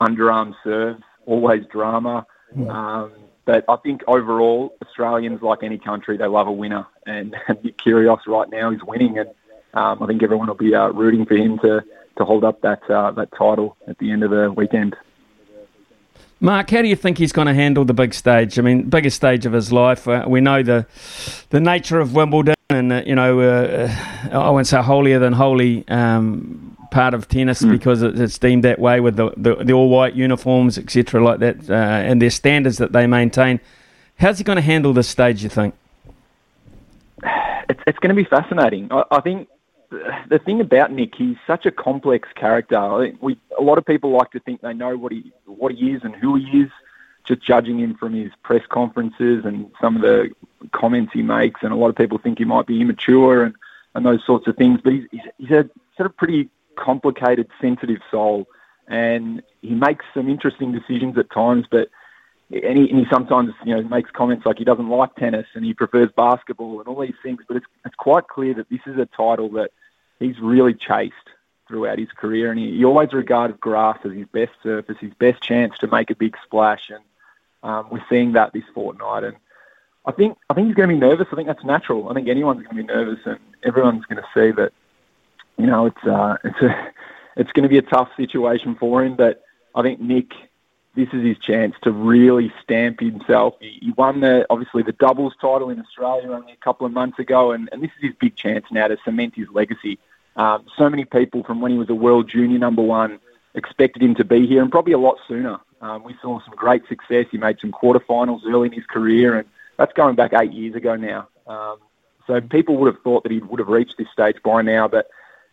underarm serves, always drama. Um, but I think overall, Australians, like any country, they love a winner. And Nick Kyrgios right now is winning, and um, I think everyone will be uh, rooting for him to, to hold up that uh, that title at the end of the weekend. Mark, how do you think he's going to handle the big stage? I mean, biggest stage of his life. Uh, we know the the nature of Wimbledon, and uh, you know, uh, I won't say holier than holy um, part of tennis mm. because it's deemed that way with the the, the all white uniforms, etc., like that, uh, and their standards that they maintain. How's he going to handle this stage? You think? It's it's going to be fascinating. I, I think the thing about Nick, he's such a complex character. We a lot of people like to think they know what he what he is and who he is, just judging him from his press conferences and some of the comments he makes. And a lot of people think he might be immature and, and those sorts of things. But he's, he's, a sort of pretty complicated, sensitive soul, and he makes some interesting decisions at times. But and he, and he sometimes you know makes comments like he doesn't like tennis and he prefers basketball and all these things. But it's it's quite clear that this is a title that he's really chased throughout his career, and he, he always regarded grass as his best surface, his best chance to make a big splash, and um, we're seeing that this fortnight. And I think I think he's going to be nervous. I think that's natural. I think anyone's going to be nervous, and everyone's going to see that. You know, it's uh, it's a it's going to be a tough situation for him, but I think Nick. This is his chance to really stamp himself. He, won the obviously the doubles title in Australia only a couple of months ago, and, and this is his big chance now to cement his legacy. Um, so many people from when he was a world junior number one expected him to be here, and probably a lot sooner. Um, we saw some great success. He made some quarterfinals early in his career, and that's going back eight years ago now. Um, so people would have thought that he would have reached this stage by now, but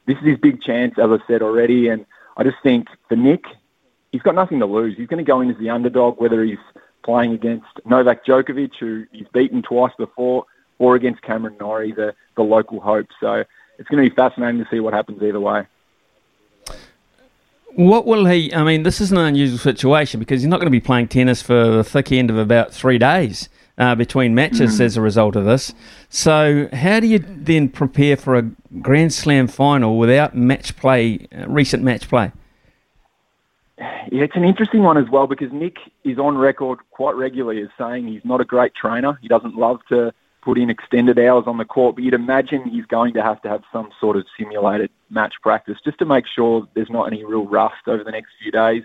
this is his big chance, as I said already. And I just think for Nick, he's got nothing to lose. He's going to go in as the underdog, whether he's playing against Novak Djokovic, who he's beaten twice before, or against Cameron Norrie, the, the local hope. So it's going to be fascinating to see what happens either way. What will he? I mean, this is an unusual situation because he's not going to be playing tennis for the thick end of about three days uh, between matches mm. as a result of this. So, how do you then prepare for a Grand Slam final without match play, uh, recent match play? Yeah, it's an interesting one as well because Nick is on record quite regularly as saying he's not a great trainer. He doesn't love to put in extended hours on the court, but you'd imagine he's going to have to have some sort of simulated match practice just to make sure there's not any real rust over the next few days.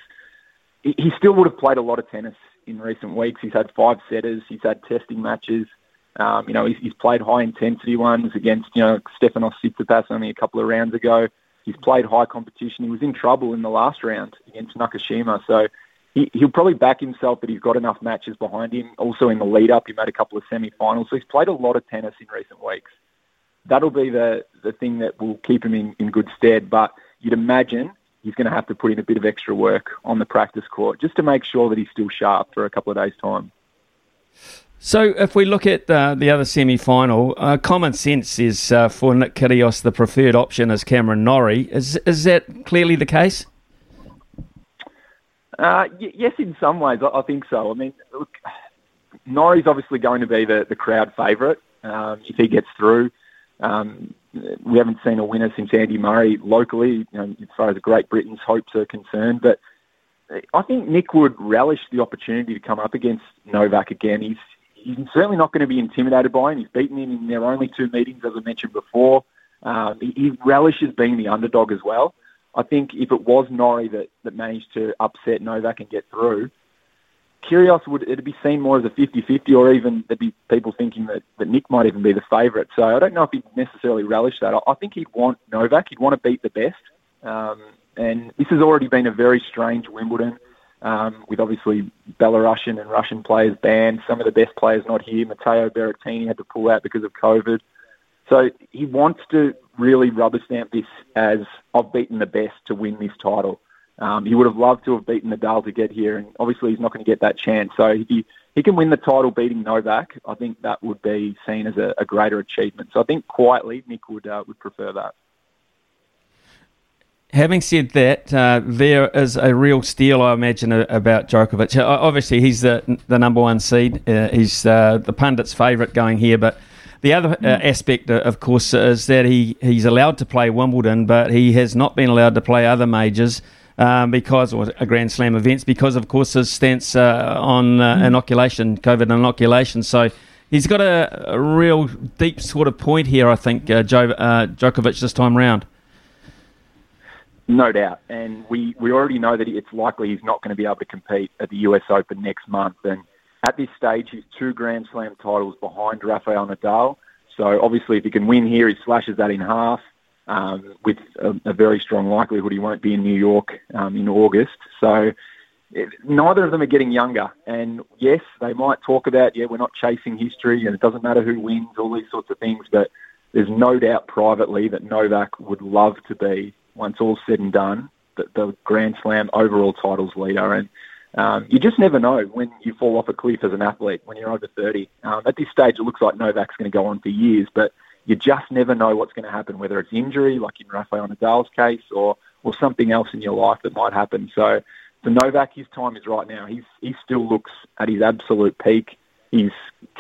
He still would have played a lot of tennis in recent weeks. He's had five setters, he's had testing matches. Um, you know, he's, he's played high intensity ones against, you know, Stefanos Tsitsipas only a couple of rounds ago. He's played high competition. He was in trouble in the last round against Nakashima. So he, he'll probably back himself that he's got enough matches behind him. Also in the lead up, he made a couple of semi-finals, so he's played a lot of tennis in recent weeks. That'll be the the thing that will keep him in, in good stead. But you'd imagine he's going to have to put in a bit of extra work on the practice court just to make sure that he's still sharp for a couple of days' time. So, if we look at uh, the other semi final, uh, common sense is uh, for Nick Kyrgios the preferred option as Cameron Norrie. Is, is that clearly the case? Uh, y- yes, in some ways, I, I think so. I mean, look, Norrie's obviously going to be the, the crowd favourite um, if he gets through. Um, we haven't seen a winner since Andy Murray locally, you know, as far as Great Britain's hopes are concerned. But I think Nick would relish the opportunity to come up against Novak again. He's he's certainly not going to be intimidated by him. He's beaten him in their only two meetings, as I mentioned before. Um, he, he relishes being the underdog as well. I think if it was Norrie that, that managed to upset Novak and get through, Kyrgios would it'd be seen more as a 50-50 or even there'd be people thinking that, that Nick might even be the favourite. So I don't know if he'd necessarily relish that. I, I think he'd want Novak. He'd want to beat the best. Um, and this has already been a very strange Wimbledon um, with obviously Belarusian and Russian players banned. Some of the best players not here. Matteo Berrettini had to pull out because of COVID. So he wants to really rubber stamp this as I've beaten the best to win this title. Um, he would have loved to have beaten Nadal to get here, and obviously he's not going to get that chance. So if he, he can win the title beating Novak, I think that would be seen as a, a greater achievement. So I think quietly Nick would uh, would prefer that. Having said that, uh, there is a real steal, I imagine, about Djokovic. Uh, obviously, he's the the number one seed. Uh, he's uh, the pundits' favourite going here, but the other uh, mm. aspect, of course, is that he, he's allowed to play Wimbledon, but he has not been allowed to play other majors. Um, because or a Grand Slam events because of course his stance uh, on uh, mm. inoculation, COVID inoculation. So he's got a, a, real deep sort of point here. I think uh, jo- uh, Djokovic this time round. No doubt, and we, we already know that it's likely he's not going to be able to compete at the US Open next month. And at this stage, he's two Grand Slam titles behind Rafael Nadal. So obviously, if he can win here, he slashes that in half um, with a, a, very strong likelihood he won't be in New York um, in August. So it, neither of them are getting younger. And yes, they might talk about, yeah, we're not chasing history and it doesn't matter who wins, all these sorts of things. But there's no doubt privately that Novak would love to be, once all's said and done, the, the Grand Slam overall titles leader. And um, you just never know when you fall off a cliff as an athlete when you're over 30. Um, at this stage, it looks like Novak's going to go on for years, but you just never know what's going to happen, whether it's injury, like in Rafael Nadal's case, or or something else in your life that might happen. So for Novak, his time is right now. He's he still looks at his absolute peak. He's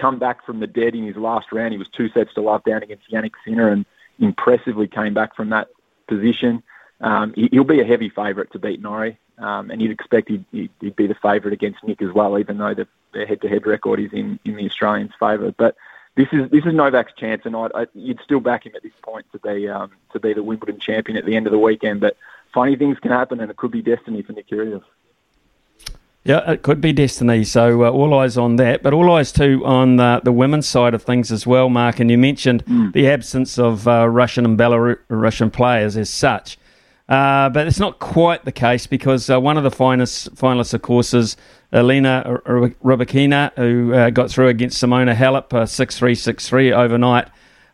come back from the dead in his last round. He was two sets to love down against Jannik Sinner and impressively came back from that position. Um, he, will be a heavy favourite to beat Norrie, um, and you'd expect he'd, he'd be the favourite against Nick as well, even though the, their head-to-head record is in, in the Australians' favour. But this is this is Novak's chance, and I, I, you'd still back him at this point to be um, to be the Wimbledon champion at the end of the weekend. But funny things can happen, and it could be destiny for Nick Kyrgios. Yeah, it could be destiny. So uh, all eyes on that, but all eyes too on uh, the women's side of things as well, Mark. And you mentioned mm. the absence of uh, Russian and Belarusian players as such. Uh, but it's not quite the case because uh, one of the finest finalists, of course, is Elena Rybakina, who uh, got through against Simona Halep 6 3 6 3 overnight.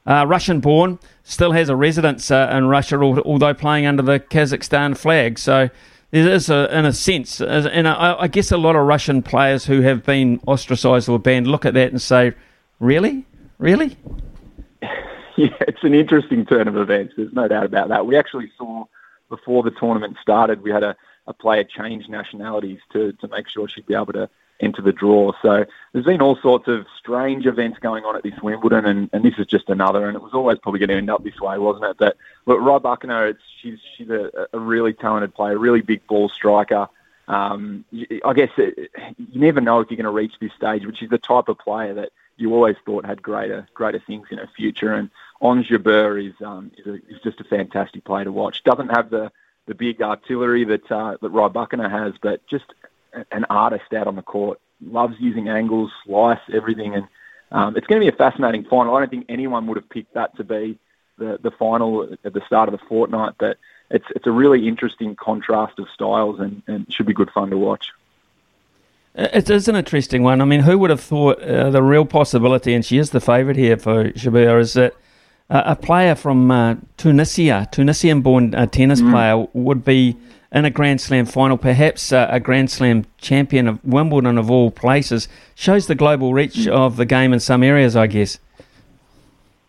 Uh, Russian born, still has a residence uh, in Russia, although playing under the Kazakhstan flag. So there is, a, in a sense, and I, I guess a lot of Russian players who have been ostracised or banned look at that and say, really? Really? Yeah, it's an interesting turn of events. There's no doubt about that. We actually saw before the tournament started, we had a, a player change nationalities to, to make sure she'd be able to enter the draw. So there's been all sorts of strange events going on at this Wimbledon, and, and this is just another. And it was always probably going to end up this way, wasn't it? But but Rybakina, it's she's she's a, a really talented player, really big ball striker. Um, I guess it, you never know if you're going to reach this stage, which is the type of player that you always thought had greater greater things in her future. And Ons Jabeur is um, is, a, is just a fantastic player to watch. Doesn't have the the big artillery that uh, that Buckner has, but just an artist out on the court. Loves using angles, slice, everything, and um, it's going to be a fascinating final. I don't think anyone would have picked that to be the the final at the start of the fortnight, but it's it's a really interesting contrast of styles and, and should be good fun to watch. It is an interesting one. I mean, who would have thought uh, the real possibility, and she is the favourite here for Jabeur, is that uh, a player from uh, Tunisia, Tunisian-born uh, tennis mm. player, would be in a Grand Slam final, perhaps uh, a Grand Slam champion of Wimbledon of all places. Shows the global reach mm. of the game in some areas, I guess.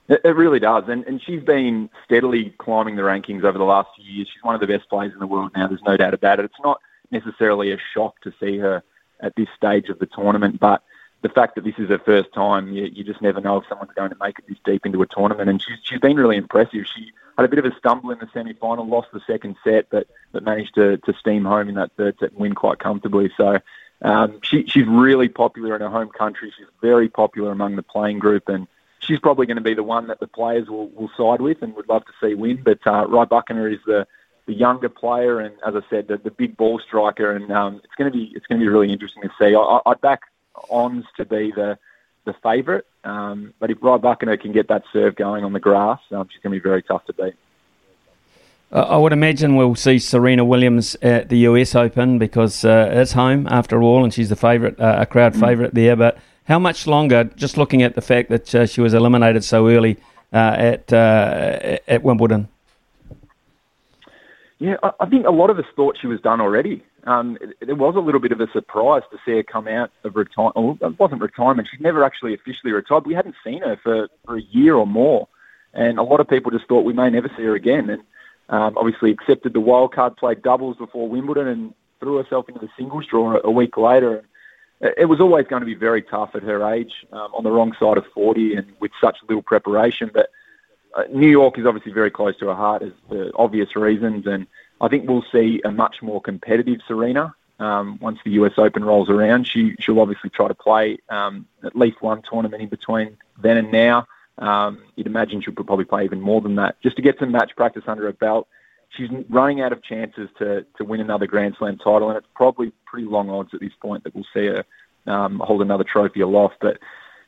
It, it really does, and and she's been steadily climbing the rankings over the last few years. She's one of the best players in the world now. There's no doubt about it. It's not necessarily a shock to see her at this stage of the tournament. But the fact that this is her first time, you, you just never know if someone's going to make it this deep into a tournament. And she's, she's been really impressive. She had a bit of a stumble in the semi-final, lost the second set, but, but managed to, to steam home in that third set and win quite comfortably. So um, she, she's really popular in her home country. She's very popular among the playing group, and she's probably going to be the one that the players will, will side with and would love to see win. But uh, Rybakina is the the younger player, and as I said, the, the big ball striker, and um, it's going to be it's going to be really interesting to see. I, I'd back Ons to be the the favourite, um, but if Rybakina can get that serve going on the grass, um, she's going to be very tough to beat. I would imagine we'll see Serena Williams at the US Open because uh, it's home after all, and she's the favourite, uh, a crowd mm. favourite there. But how much longer? Just looking at the fact that uh, she was eliminated so early uh, at uh, at Wimbledon. Yeah, I think a lot of us thought she was done already. Um, it, it, was a little bit of a surprise to see her come out of retirement. Well, it wasn't retirement. She's never actually officially retired. We hadn't seen her for, for a year or more. And a lot of people just thought we may never see her again. And um, obviously accepted the wild card, played doubles before Wimbledon, and threw herself into the singles draw a week later. It was always going to be very tough at her age, um, on the wrong side of 40 and with such little preparation. But uh, New York is obviously very close to her heart, as for obvious reasons, and I think we'll see a much more competitive Serena um, once the US Open rolls around. She she'll obviously try to play um, at least one tournament in between then and now. Um, you'd imagine she'll probably play even more than that just to get some match practice under her belt. She's running out of chances to to win another Grand Slam title, and it's probably pretty long odds at this point that we'll see her um, hold another trophy aloft. But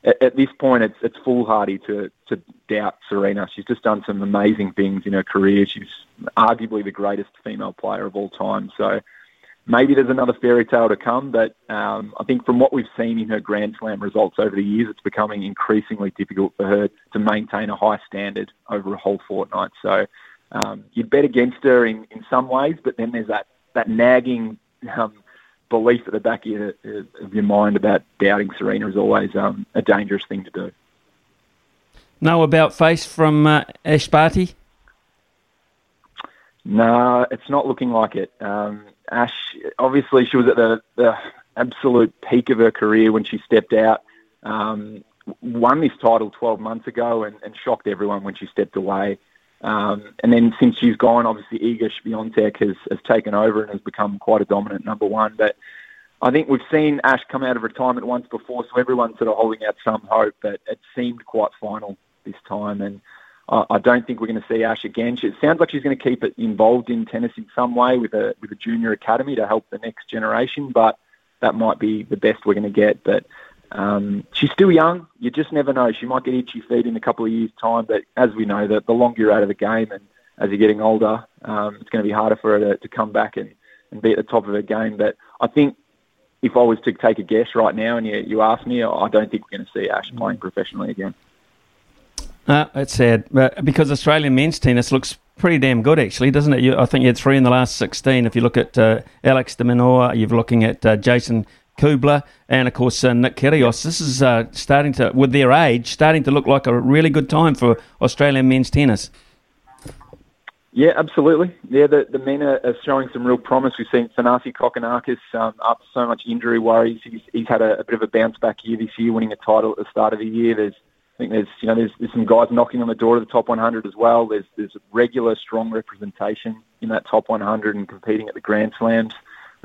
at, at this point, it's it's foolhardy to to doubt Serena. She's just done some amazing things in her career. She's arguably the greatest female player of all time. So maybe there's another fairy tale to come, but um, I think from what we've seen in her Grand Slam results over the years, it's becoming increasingly difficult for her to maintain a high standard over a whole fortnight. So um, you'd bet against her in, in some ways, but then there's that, that nagging um, belief at the back of your, of your mind about doubting Serena is always um, a dangerous thing to do. No about face from uh, Ash Barty? No, it's not looking like it. Um, Ash, obviously, she was at the, the absolute peak of her career when she stepped out. Um, won this title 12 months ago and, and shocked everyone when she stepped away. Um, and then since she's gone, obviously Iga Swiatek has, has taken over and has become quite a dominant number one. But I think we've seen Ash come out of retirement once before, so everyone's sort of holding out some hope. But it seemed quite final this time, and I, I don't think we're going to see Ash again. She, it sounds like she's going to keep it involved in tennis in some way with a with a junior academy to help the next generation. But that might be the best we're going to get. But um, she's still young. You just never know. She might get itchy feet in a couple of years' time. But as we know, the, the longer you're out of the game and as you're getting older, um, it's going to be harder for her to, to come back and, and be at the top of her game. But I think if I was to take a guess right now and you, you ask me, I don't think we're going to see Ash playing professionally again. Uh, it's sad because Australian men's tennis looks pretty damn good, actually, doesn't it? You, I think you had three in the last 16. If you look at uh, Alex de Minaur, you're looking at uh, Jason Kubler, and of course uh, Nick Kyrgios. This is uh, starting to, with their age, starting to look like a really good time for Australian men's tennis. Yeah, absolutely. Yeah, the, the men are, are showing some real promise. We've seen Thanasi Kokkinakis um, after so much injury worries. He's, he's had a, a, bit of a bounce back year this year, winning a title at the start of the year. There's, I think there's, you know, there's, there's some guys knocking on the door of the top 100 as well. There's, there's regular, strong representation in that top 100 and competing at the Grand Slams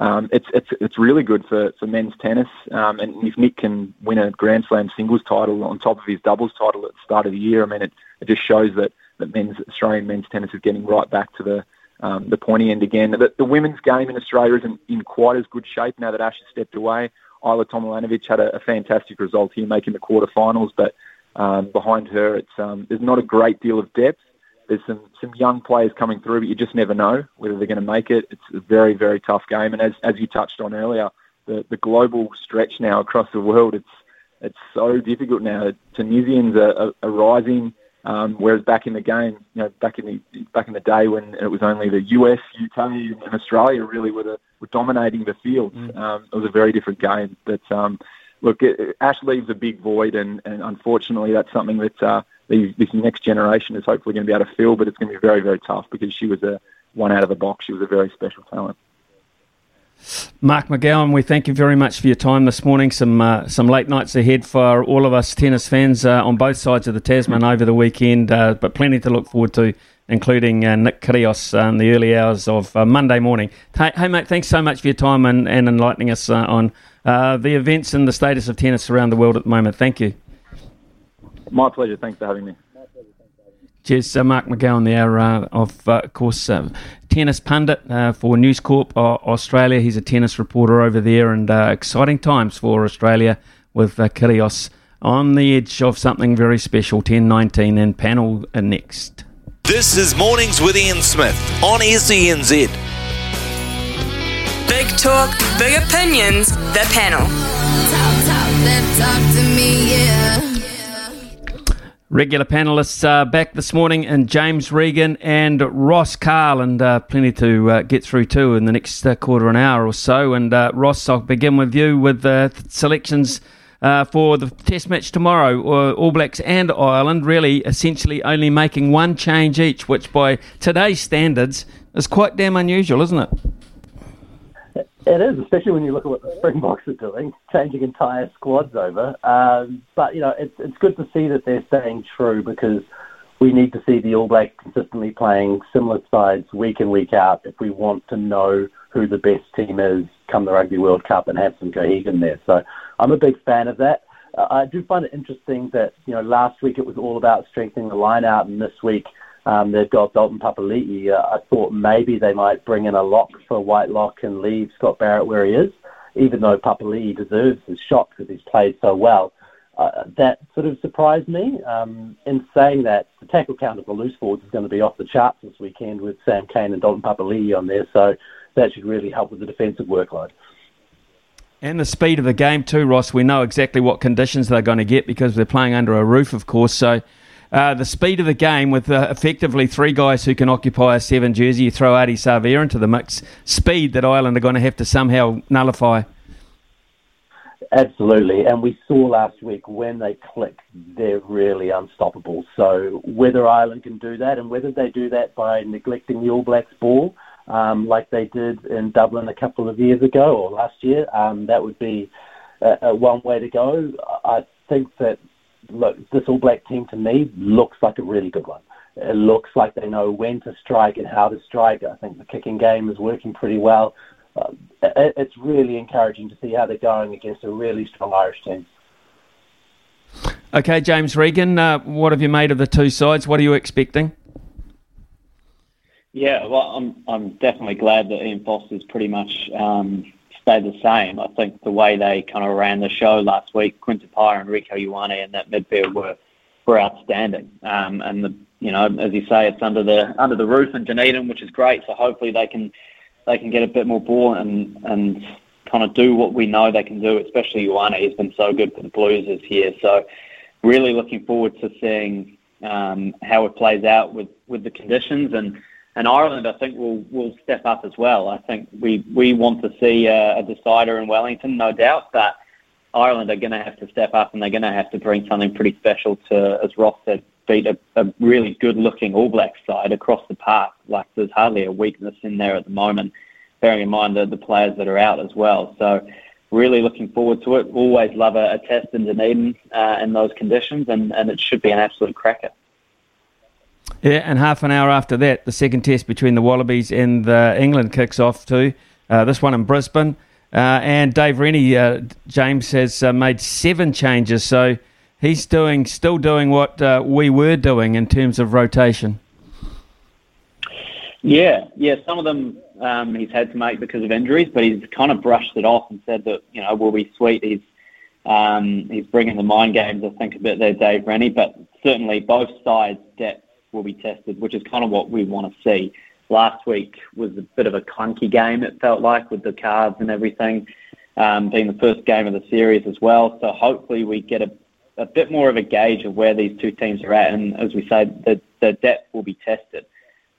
um, it's it's it's really good for, for men's tennis. Um, and if Nick can win a Grand Slam singles title on top of his doubles title at the start of the year, I mean, it, it just shows that, that men's Australian men's tennis is getting right back to the um, the pointy end again. The, the women's game in Australia isn't in quite as good shape now that Ash has stepped away. Ajla Tomljanovic had a, a fantastic result here, making the quarterfinals, but um, behind her, it's um, there's not a great deal of depth there's some some young players coming through, but you just never know whether they're going to make it. It's a very very tough game, and as as you touched on earlier, the, the global stretch now across the world. It's it's so difficult now. Tunisians are, are, are rising, um, whereas back in the game, you know, back in the back in the day when it was only the US, UK, and Australia really were the, were dominating the fields. Mm. Um, it was a very different game. But um, look, Ash leaves a big void, and, and unfortunately, that's something that uh, this next generation is hopefully going to be able to fill. But it's going to be very, very tough because she was a one out of the box. She was a very special talent. Mark McGowan, we thank you very much for your time this morning. Some uh, some late nights ahead for all of us tennis fans uh, on both sides of the Tasman over the weekend, uh, but plenty to look forward to, including uh, Nick Kyrgios in the early hours of uh, Monday morning. Hey, hey, mate, thanks so much for your time and, and enlightening us uh, the events and the status of tennis around the world at the moment. Thank you. My pleasure. Thanks for having me. Cheers, uh, Mark McGowan there, uh, of uh, course, uh, tennis pundit uh, for News Corp Australia. He's a tennis reporter over there, and uh, exciting times for Australia with uh, Kyrgios on the edge of something very special. 10-19 and panel next. This is Mornings with Ian Smith on SENZ. Big talk, big opinions, the panel. Regular panelists uh, back this morning, and James Regan and Ross Karl, and uh, plenty to uh, get through too in the next uh, quarter an hour or so. And uh, Ross, I'll begin with you with the selections uh, for the Test match tomorrow. All Blacks and Ireland, really, essentially only making one change each, which by today's standards is quite damn unusual, isn't it? It is, especially when you look at what the Springboks are doing, changing entire squads over. Um, but you know, it's it's good to see that they're staying true because we need to see the All Blacks consistently playing similar sides week in week out if we want to know who the best team is come the Rugby World Cup and have some cohesion there. So I'm a big fan of that. Uh, I do find it interesting that you know last week it was all about strengthening the line out, and this week um, they've got Dalton Papali'i. Uh, I thought maybe they might bring in a lock for Whitelock and leave Scott Barrett where he is, even though Papali'i deserves his shot because he's played so well. Uh, that sort of surprised me. Um, in saying that, the tackle count of the loose forwards is going to be off the charts this weekend with Sam Cane and Dalton Papali'i on there, so that should really help with the defensive workload. And the speed of the game too, Ross. We know exactly what conditions they're going to get because they're playing under a roof, of course. So uh, the speed of the game with uh, effectively three guys who can occupy a seven jersey. You throw Ardie Savea into the mix. Speed that Ireland are going to have to somehow nullify. Absolutely, and we saw last week when they click, they're really unstoppable. So whether Ireland can do that, and whether they do that by neglecting the All Blacks ball, um, like they did in Dublin a couple of years ago or last year, um, that would be one way to go. I think that look, this All Black team to me looks like a really good one. It looks like they know when to strike and how to strike. I think the kicking game is working pretty well. Uh, it, it's really encouraging to see how they're going against a really strong Irish team. Okay, James Regan, uh, what have you made of the two sides? What are you expecting? Yeah, well, I'm I'm definitely glad that Ian Foster's pretty much um, stayed the same. I think the way they kind of ran the show last week, Quinn Tupaea and Rieko Ioane and that midfield were were outstanding. Um, and the you know, as you say, it's under the under the roof in Dunedin, which is great. So hopefully they can they can get a bit more ball and and kind of do what we know they can do. Especially Ioane, he's been so good for the Blues this year. So really looking forward to seeing um, how it plays out with with the conditions and and Ireland, I think, will will step up as well. I think we we want to see a, a decider in Wellington, no doubt, but Ireland are going to have to step up and they're going to have to bring something pretty special to, as Ross said, beat a, a really good-looking All Black side across the park. Like there's hardly a weakness in there at the moment, bearing in mind the, the players that are out as well. So really looking forward to it. Always love a, a test in Dunedin uh, in those conditions, and, and it should be an absolute cracker. Yeah, and half an hour after that, the second test between the Wallabies and uh, England kicks off too. Uh, this one in Brisbane. Uh, and Dave Rennie, uh, James, has uh, made seven changes. So he's doing, still doing what uh, we were doing in terms of rotation. Yeah, yeah. Some of them um, he's had to make because of injuries, but he's kind of brushed it off and said that you know we'll be sweet. He's um, he's bringing the mind games, I think, a bit there, Dave Rennie. But certainly both sides' depth will be tested, which is kind of what we want to see. Last week was a bit of a clunky game, it felt like, with the cards and everything. um, being the first game of the series as well. So hopefully we get a, a bit more of a gauge of where these two teams are at. And as we say, the, the depth will be tested.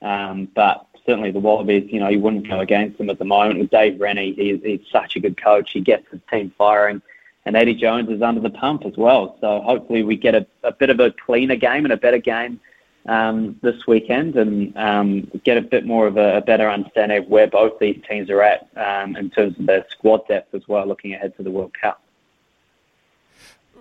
Um, but certainly the Wallabies, you know, you wouldn't go against them at the moment. With Dave Rennie, he's, he's such a good coach. He gets his team firing. And Eddie Jones is under the pump as well. So hopefully we get a, a bit of a cleaner game and a better game um, this weekend and um, get a bit more of a, a, better understanding of where both these teams are at um, in terms of their squad depth as well, looking ahead to the World Cup.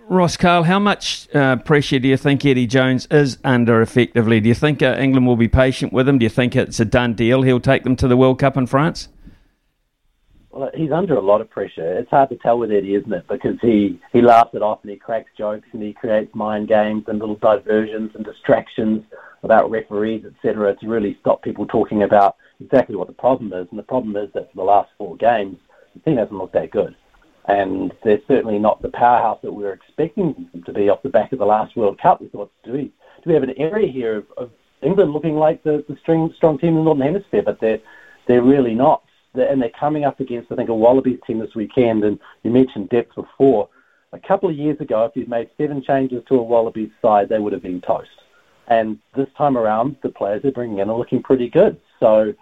Ross Karl, how much uh, pressure do you think Eddie Jones is under effectively? Do you think uh, England will be patient with him? Do you think it's a done deal? He'll take them to the World Cup in France? Well, he's under a lot of pressure. It's hard to tell with Eddie, isn't it? Because he, he laughs it off and he cracks jokes and he creates mind games and little diversions and distractions about referees, etc., to really stop people talking about exactly what the problem is. And the problem is that for the last four games, the team hasn't looked that good. And they're certainly not the powerhouse that we were expecting them to be off the back of the last World Cup. We thought, do we, do we have an area here of, of England looking like the, the strong, strong team in the Northern Hemisphere? But they're, they're really not and they're coming up against, I think, a Wallabies team this weekend. And you mentioned depth before. A couple of years ago, if you'd made seven changes to a Wallabies side, they would have been toast. And this time around, the players they're bringing in are looking pretty good. So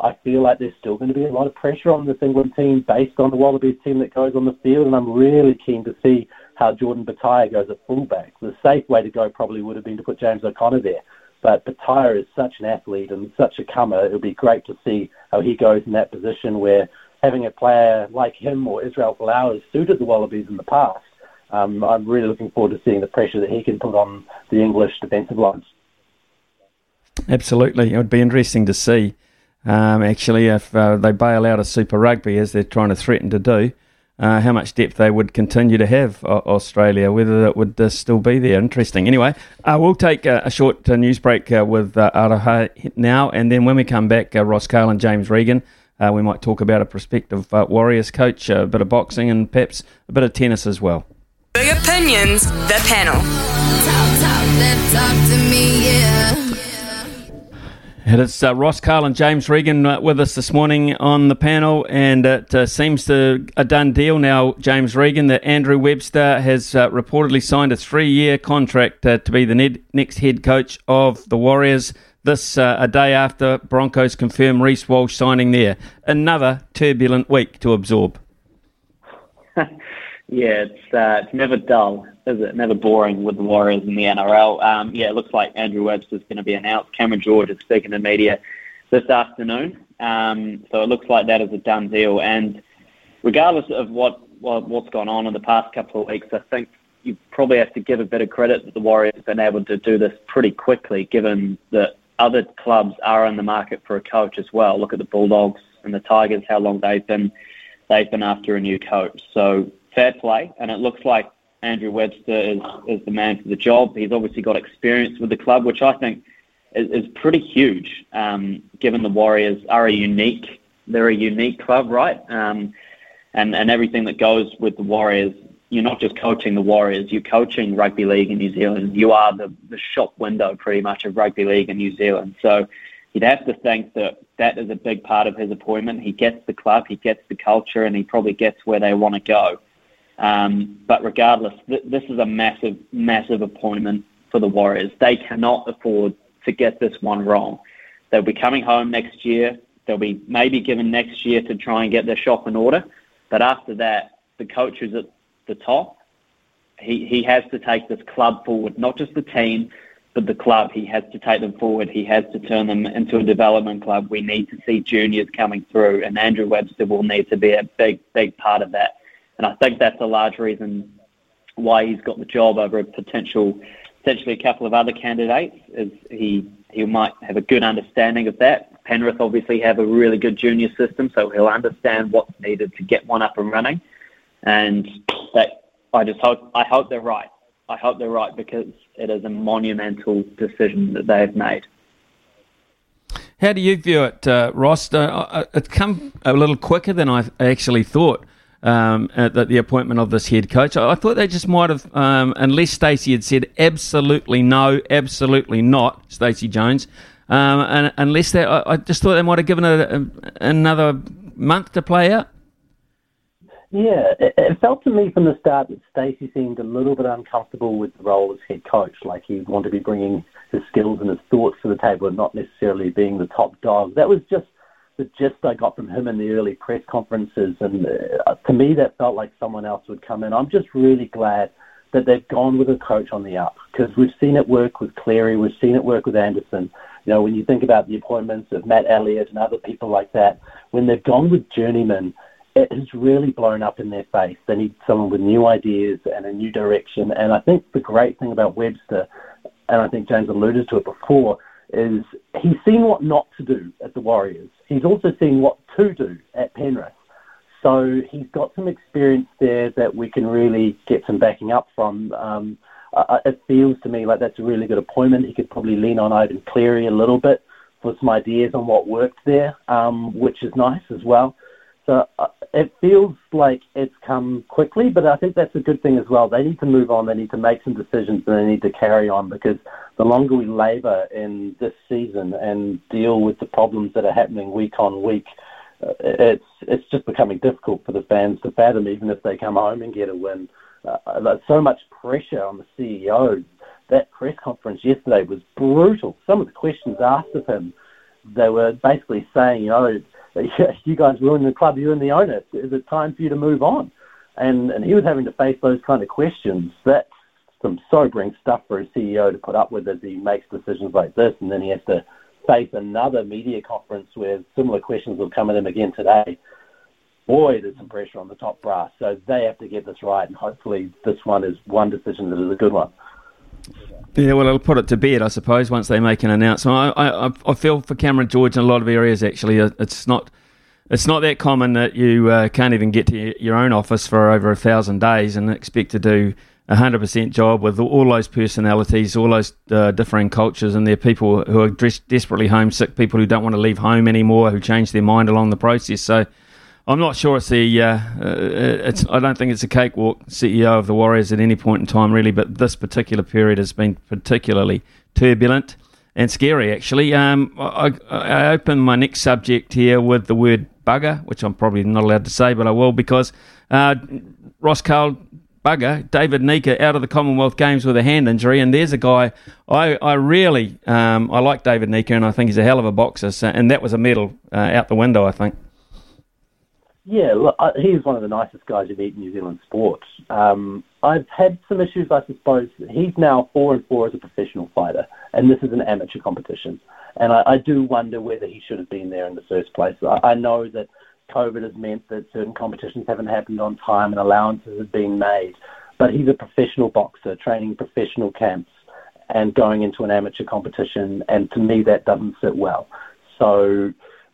I feel like there's still going to be a lot of pressure on this England team based on the Wallabies team that goes on the field. And I'm really keen to see how Jordan Petaia goes at fullback. The safe way to go probably would have been to put James O'Connor there. But Petaia is such an athlete and such a comer. It would be great to see how he goes in that position where having a player like him or Israel Folau has suited the Wallabies in the past. Um, I'm really looking forward to seeing the pressure that he can put on the English defensive lines. Absolutely. It would be interesting to see, um, actually, if uh, they bail out of Super Rugby as they're trying to threaten to do uh, how much depth they would continue to have, uh, Australia, whether it would uh, still be there. Interesting. Anyway, uh, we'll take a short uh, news break uh, with uh, Aroha now, and then when we come back, Ross Karl and James Regan. we might talk about a prospective Warriors coach, a bit of boxing, and perhaps a bit of tennis as well. Big opinions, the panel. Talk, talk, talk me, yeah. It is uh, Ross Karl and James Regan uh, with us this morning on the panel, and it uh, seems to a done deal now, James Regan, that Andrew Webster has uh, reportedly signed a three-year contract uh, to be the ne- next head coach of the Warriors. This uh, a day after Broncos confirm Reece Walsh signing there. Another turbulent week to absorb. Yeah, it's it's never dull, is it? Never boring with the Warriors in the NRL. Um, yeah, it looks like Andrew Webster's going to be announced. Cameron George is speaking to media this afternoon, um, so it looks like that is a done deal. And regardless of what, what what's gone on in the past couple of weeks, I think you probably have to give a bit of credit that the Warriors have been able to do this pretty quickly, given that other clubs are in the market for a coach as well. Look at the Bulldogs and the Tigers, how long they've been they've been after a new coach. So fair play, and it looks like Andrew Webster is, is the man for the job. He's obviously got experience with the club, which I think is, is pretty huge, um, given the Warriors are a unique, they're a unique club, right? Um, and, and everything that goes with the Warriors, you're not just coaching the Warriors, you're coaching rugby league in New Zealand. You are the, the shop window, pretty much, of rugby league in New Zealand. So you'd have to think that that is a big part of his appointment. He gets the club, he gets the culture, and he probably gets where they want to go. Um, but regardless, th- this is a massive, massive appointment for the Warriors. They cannot afford to get this one wrong. They'll be coming home next year. They'll be maybe given next year to try and get their shop in order. But after that, the coach is at the top. He, he has to take this club forward, not just the team, but the club. He has to take them forward. He has to turn them into a development club. We need to see juniors coming through, and Andrew Webster will need to be a big, big part of that. And I think that's a large reason why he's got the job over a potential, potentially a couple of other candidates. Is he he might have a good understanding of that. Penrith obviously have a really good junior system, so he'll understand what's needed to get one up and running. And that I just hope I hope they're right. I hope they're right because it is a monumental decision that they have made. How do you view it, uh, Ross? Uh, uh it's come a little quicker than I actually thought um, at the appointment of this head coach. I thought they just might have, um, unless Stacey had said absolutely no, absolutely not, Stacey Jones, um, and unless they, I, I, just thought they might have given it a, another month to play out. Yeah, it, it felt to me from the start that Stacey seemed a little bit uncomfortable with the role as head coach, like he wanted to be bringing his skills and his thoughts to the table and not necessarily being the top dog. That was just the gist I got from him in the early press conferences, and uh, to me that felt like someone else would come in. I'm just really glad that they've gone with a coach on the up because we've seen it work with Cleary, we've seen it work with Anderson. You know, when you think about the appointments of Matt Elliott and other people like that, when they've gone with journeymen, it has really blown up in their face. They need someone with new ideas and a new direction. And I think the great thing about Webster, and I think James alluded to it before, is he's seen what not to do at the Warriors. He's also seen what to do at Penrith. So he's got some experience there that we can really get some backing up from. Um, uh, it feels to me like that's a really good appointment. He could probably lean on Ivan Cleary a little bit for some ideas on what worked there, um, which is nice as well. So uh, it feels like it's come quickly, but I think that's a good thing as well. They need to move on. They need to make some decisions, and they need to carry on because the longer we labour in this season and deal with the problems that are happening week on week, uh, it's it's just becoming difficult for the fans to fathom, even if they come home and get a win. Uh, there's so much pressure on the CEO. That press conference yesterday was brutal. Some of the questions asked of him, they were basically saying, you know you guys ruined the club, you and the owner. Is it time for you to move on? And and he was having to face those kind of questions. That's some sobering stuff for a CEO to put up with as he makes decisions like this, and then he has to face another media conference where similar questions will come at him again today. Boy, there's some pressure on the top brass. So they have to get this right, and hopefully this one is one decision that is a good one. Yeah, well, I'll put it to bed, I suppose, once they make an announcement. I, I, I feel for Cameron George in a lot of areas. Actually, it's not it's not that common that you uh, can't even get to your own office for over a thousand days and expect to do a hundred percent job with all those personalities, all those uh, differing cultures, and they're people who are desperately homesick, people who don't want to leave home anymore, who change their mind along the process. So I'm not sure it's the. Uh, uh, it's. I don't think it's a cakewalk CEO of the Warriors at any point in time, really. But this particular period has been particularly turbulent and scary, actually. Um, I, I open my next subject here with the word bugger, which I'm probably not allowed to say, but I will because uh, Ross Karl bugger, David Nyika out of the Commonwealth Games with a hand injury, and there's a guy I, I really um, I like David Nyika, and I think he's a hell of a boxer, so, and that was a medal uh, out the window, I think. Yeah, look, he's one of the nicest guys you meet in New Zealand sports. Um, I've had some issues, I suppose. He's now four and four as a professional fighter, and this is an amateur competition. And I, I do wonder whether he should have been there in the first place. I, I know that COVID has meant that certain competitions haven't happened on time and allowances have been made, but he's a professional boxer training professional camps and going into an amateur competition, and to me that doesn't sit well. So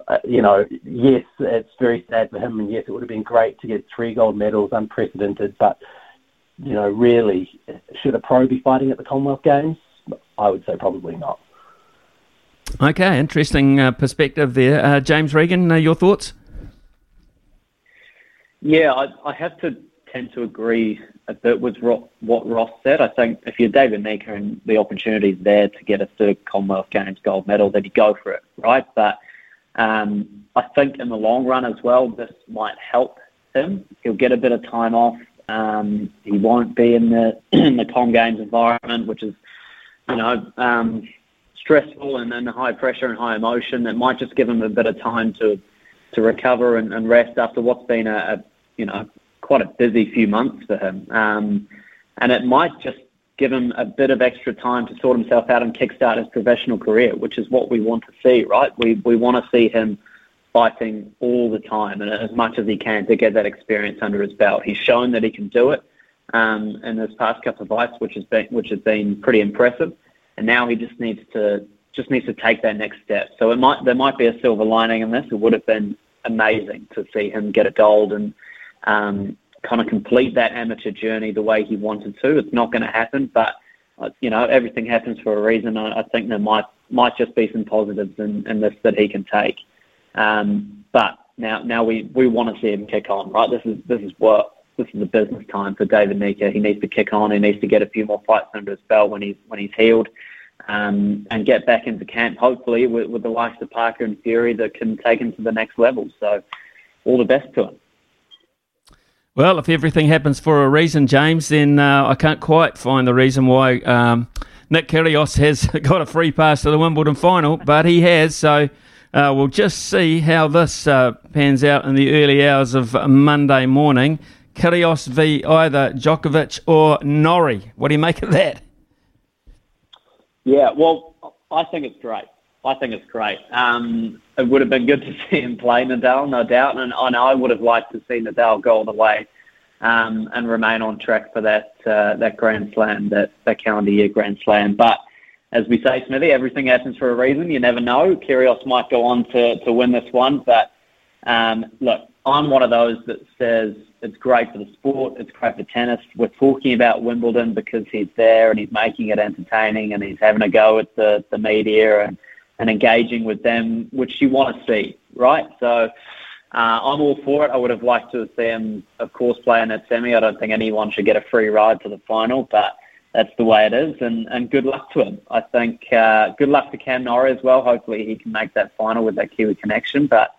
uh, you know, yes, it's very sad for him, and yes, it would have been great to get three gold medals, unprecedented. But you know, really, should a pro be fighting at the Commonwealth Games? I would say probably not. Okay, interesting uh, perspective there, uh, James Regan. Uh, your thoughts? Yeah, I, I, have to tend to agree a bit with Ro- what Ross said. I think if you're David Nyika and the opportunity is there to get a third Commonwealth Games gold medal, then you go for it, right? But um, I think in the long run as well, this might help him. He'll get a bit of time off. Um, he won't be in the in the Com Games environment, which is, you know, um, stressful and, and high pressure and high emotion. It might just give him a bit of time to to recover and, and rest after what's been a, a, you know quite a busy few months for him. Um, and it might just give him a bit of extra time to sort himself out and kickstart his professional career, which is what we want to see, right? We we want to see him fighting all the time and as much as he can to get that experience under his belt. He's shown that he can do it um, in this past couple of fights, which has been which has been pretty impressive. And now he just needs to just needs to take that next step. So it might there might be a silver lining in this. It would have been amazing to see him get a gold and um, kind of complete that amateur journey the way he wanted to. It's not going to happen, but uh, you know everything happens for a reason. I, I think there might might just be some positives in, in this that he can take. Um, but now now we, we want to see him kick on, right? This is this is what this is the business time for David Nyika. He needs to kick on. He needs to get a few more fights under his belt when he's when he's healed. Um, and get back into camp, hopefully, with, with the likes of Parker and Fury that can take him to the next level. So, all the best to him. Well, if everything happens for a reason, James, then uh, I can't quite find the reason why um, Nick Kyrgios has got a free pass to the Wimbledon final, but he has. So uh, we'll just see how this uh, pans out in the early hours of Monday morning. Kyrgios v either Djokovic or Norrie. What do you make of that? Yeah, well, I think it's great. I think it's great. Um, it would have been good to see him play Nadal, no doubt, and, and I would have liked to see Nadal go all the way um, and remain on track for that uh, that Grand Slam, that, that calendar year Grand Slam. But as we say, Smithy, everything happens for a reason. You never know. Kyrgios might go on to, to win this one, but um, look, I'm one of those that says it's great for the sport, it's great for tennis. We're talking about Wimbledon because he's there and he's making it entertaining and he's having a go at the, the media and – and engaging with them, which you want to see, right? So uh, I'm all for it. I would have liked to see him, of course, play in that semi. I don't think anyone should get a free ride to the final, but that's the way it is. And, and good luck to him. I think uh, good luck to Cam Norrie as well. Hopefully he can make that final with that Kiwi connection. But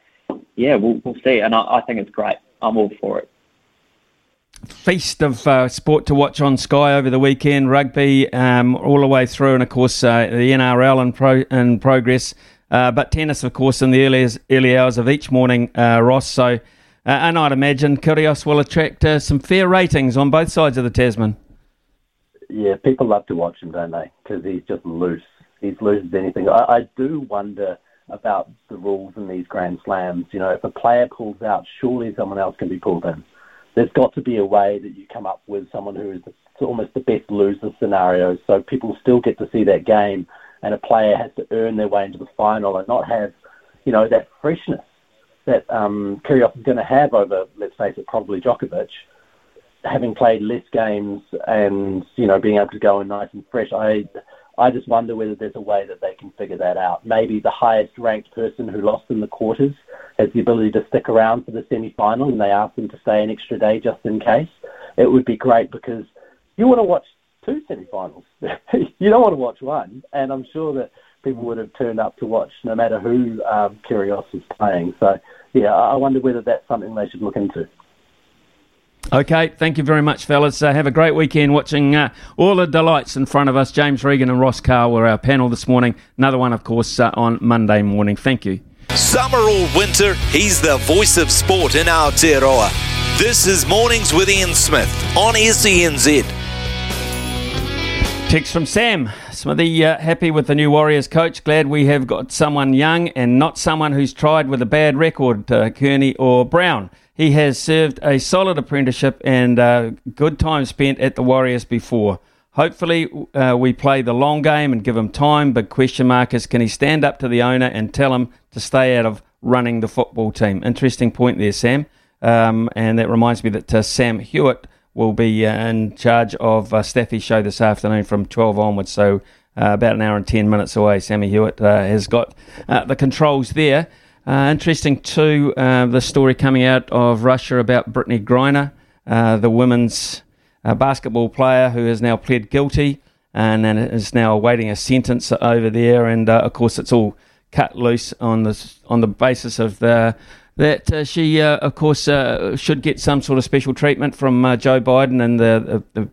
yeah, we'll, we'll see. And I, I think it's great. I'm all for it feast of uh, sport to watch on Sky over the weekend. Rugby um, all the way through, and of course uh, the NRL in, pro- in progress. Uh, but tennis, of course, in the early, early hours of each morning, uh, Ross. So, uh, and I'd imagine Kyrgios will attract uh, some fair ratings on both sides of the Tasman. Yeah, people love to watch him, don't they? Because he's just loose. He's loose as anything. I, I do wonder about the rules in these Grand Slams. You know, if a player pulls out, surely someone else can be pulled in there's got to be a way that you come up with someone who is almost the best loser scenario, so people still get to see that game, and a player has to earn their way into the final and not have, you know, that freshness that um, Kyrgios is going to have over, let's face it, probably Djokovic, having played less games and you know being able to go in nice and fresh. I I just wonder whether there's a way that they can figure that out. Maybe the highest ranked person who lost in the quarters has the ability to stick around for the semi final and they ask them to stay an extra day just in case. It would be great because you want to watch two semi finals. you don't want to watch one. And I'm sure that people would have turned up to watch no matter who um, Kyrgios was playing. So, yeah, I wonder whether that's something they should look into. Okay, thank you very much, fellas. Uh, have a great weekend watching uh, all the delights in front of us. James Regan and Ross Karl were our panel this morning. Another one, of course, uh, on Monday morning. Thank you. Summer or winter, he's the voice of sport in Aotearoa. This is Mornings with Ian Smith on SENZ. Text from Sam. Smithy, uh, happy with the new Warriors coach. Glad we have got someone young and not someone who's tried with a bad record, uh, Kearney or Brown. He has served a solid apprenticeship and uh, good time spent at the Warriors before. Hopefully, uh, we play the long game and give him time. Big question mark is can he stand up to the owner and tell him to stay out of running the football team? Interesting point there, Sam. Um, and that reminds me that uh, Sam Hewitt will be uh, in charge of uh, Staffy's show this afternoon from 12 onwards. So, uh, about an hour and 10 minutes away. Sammy Hewitt uh, has got uh, the controls there. Interesting too, the story coming out of Russia about Brittney Griner, the women's uh, basketball player who has now pled guilty and, and is now awaiting a sentence over there. And uh, of course, it's all cut loose on the on the basis of the, that uh, she, of course, should get some sort of special treatment from Joe Biden and the, the, the,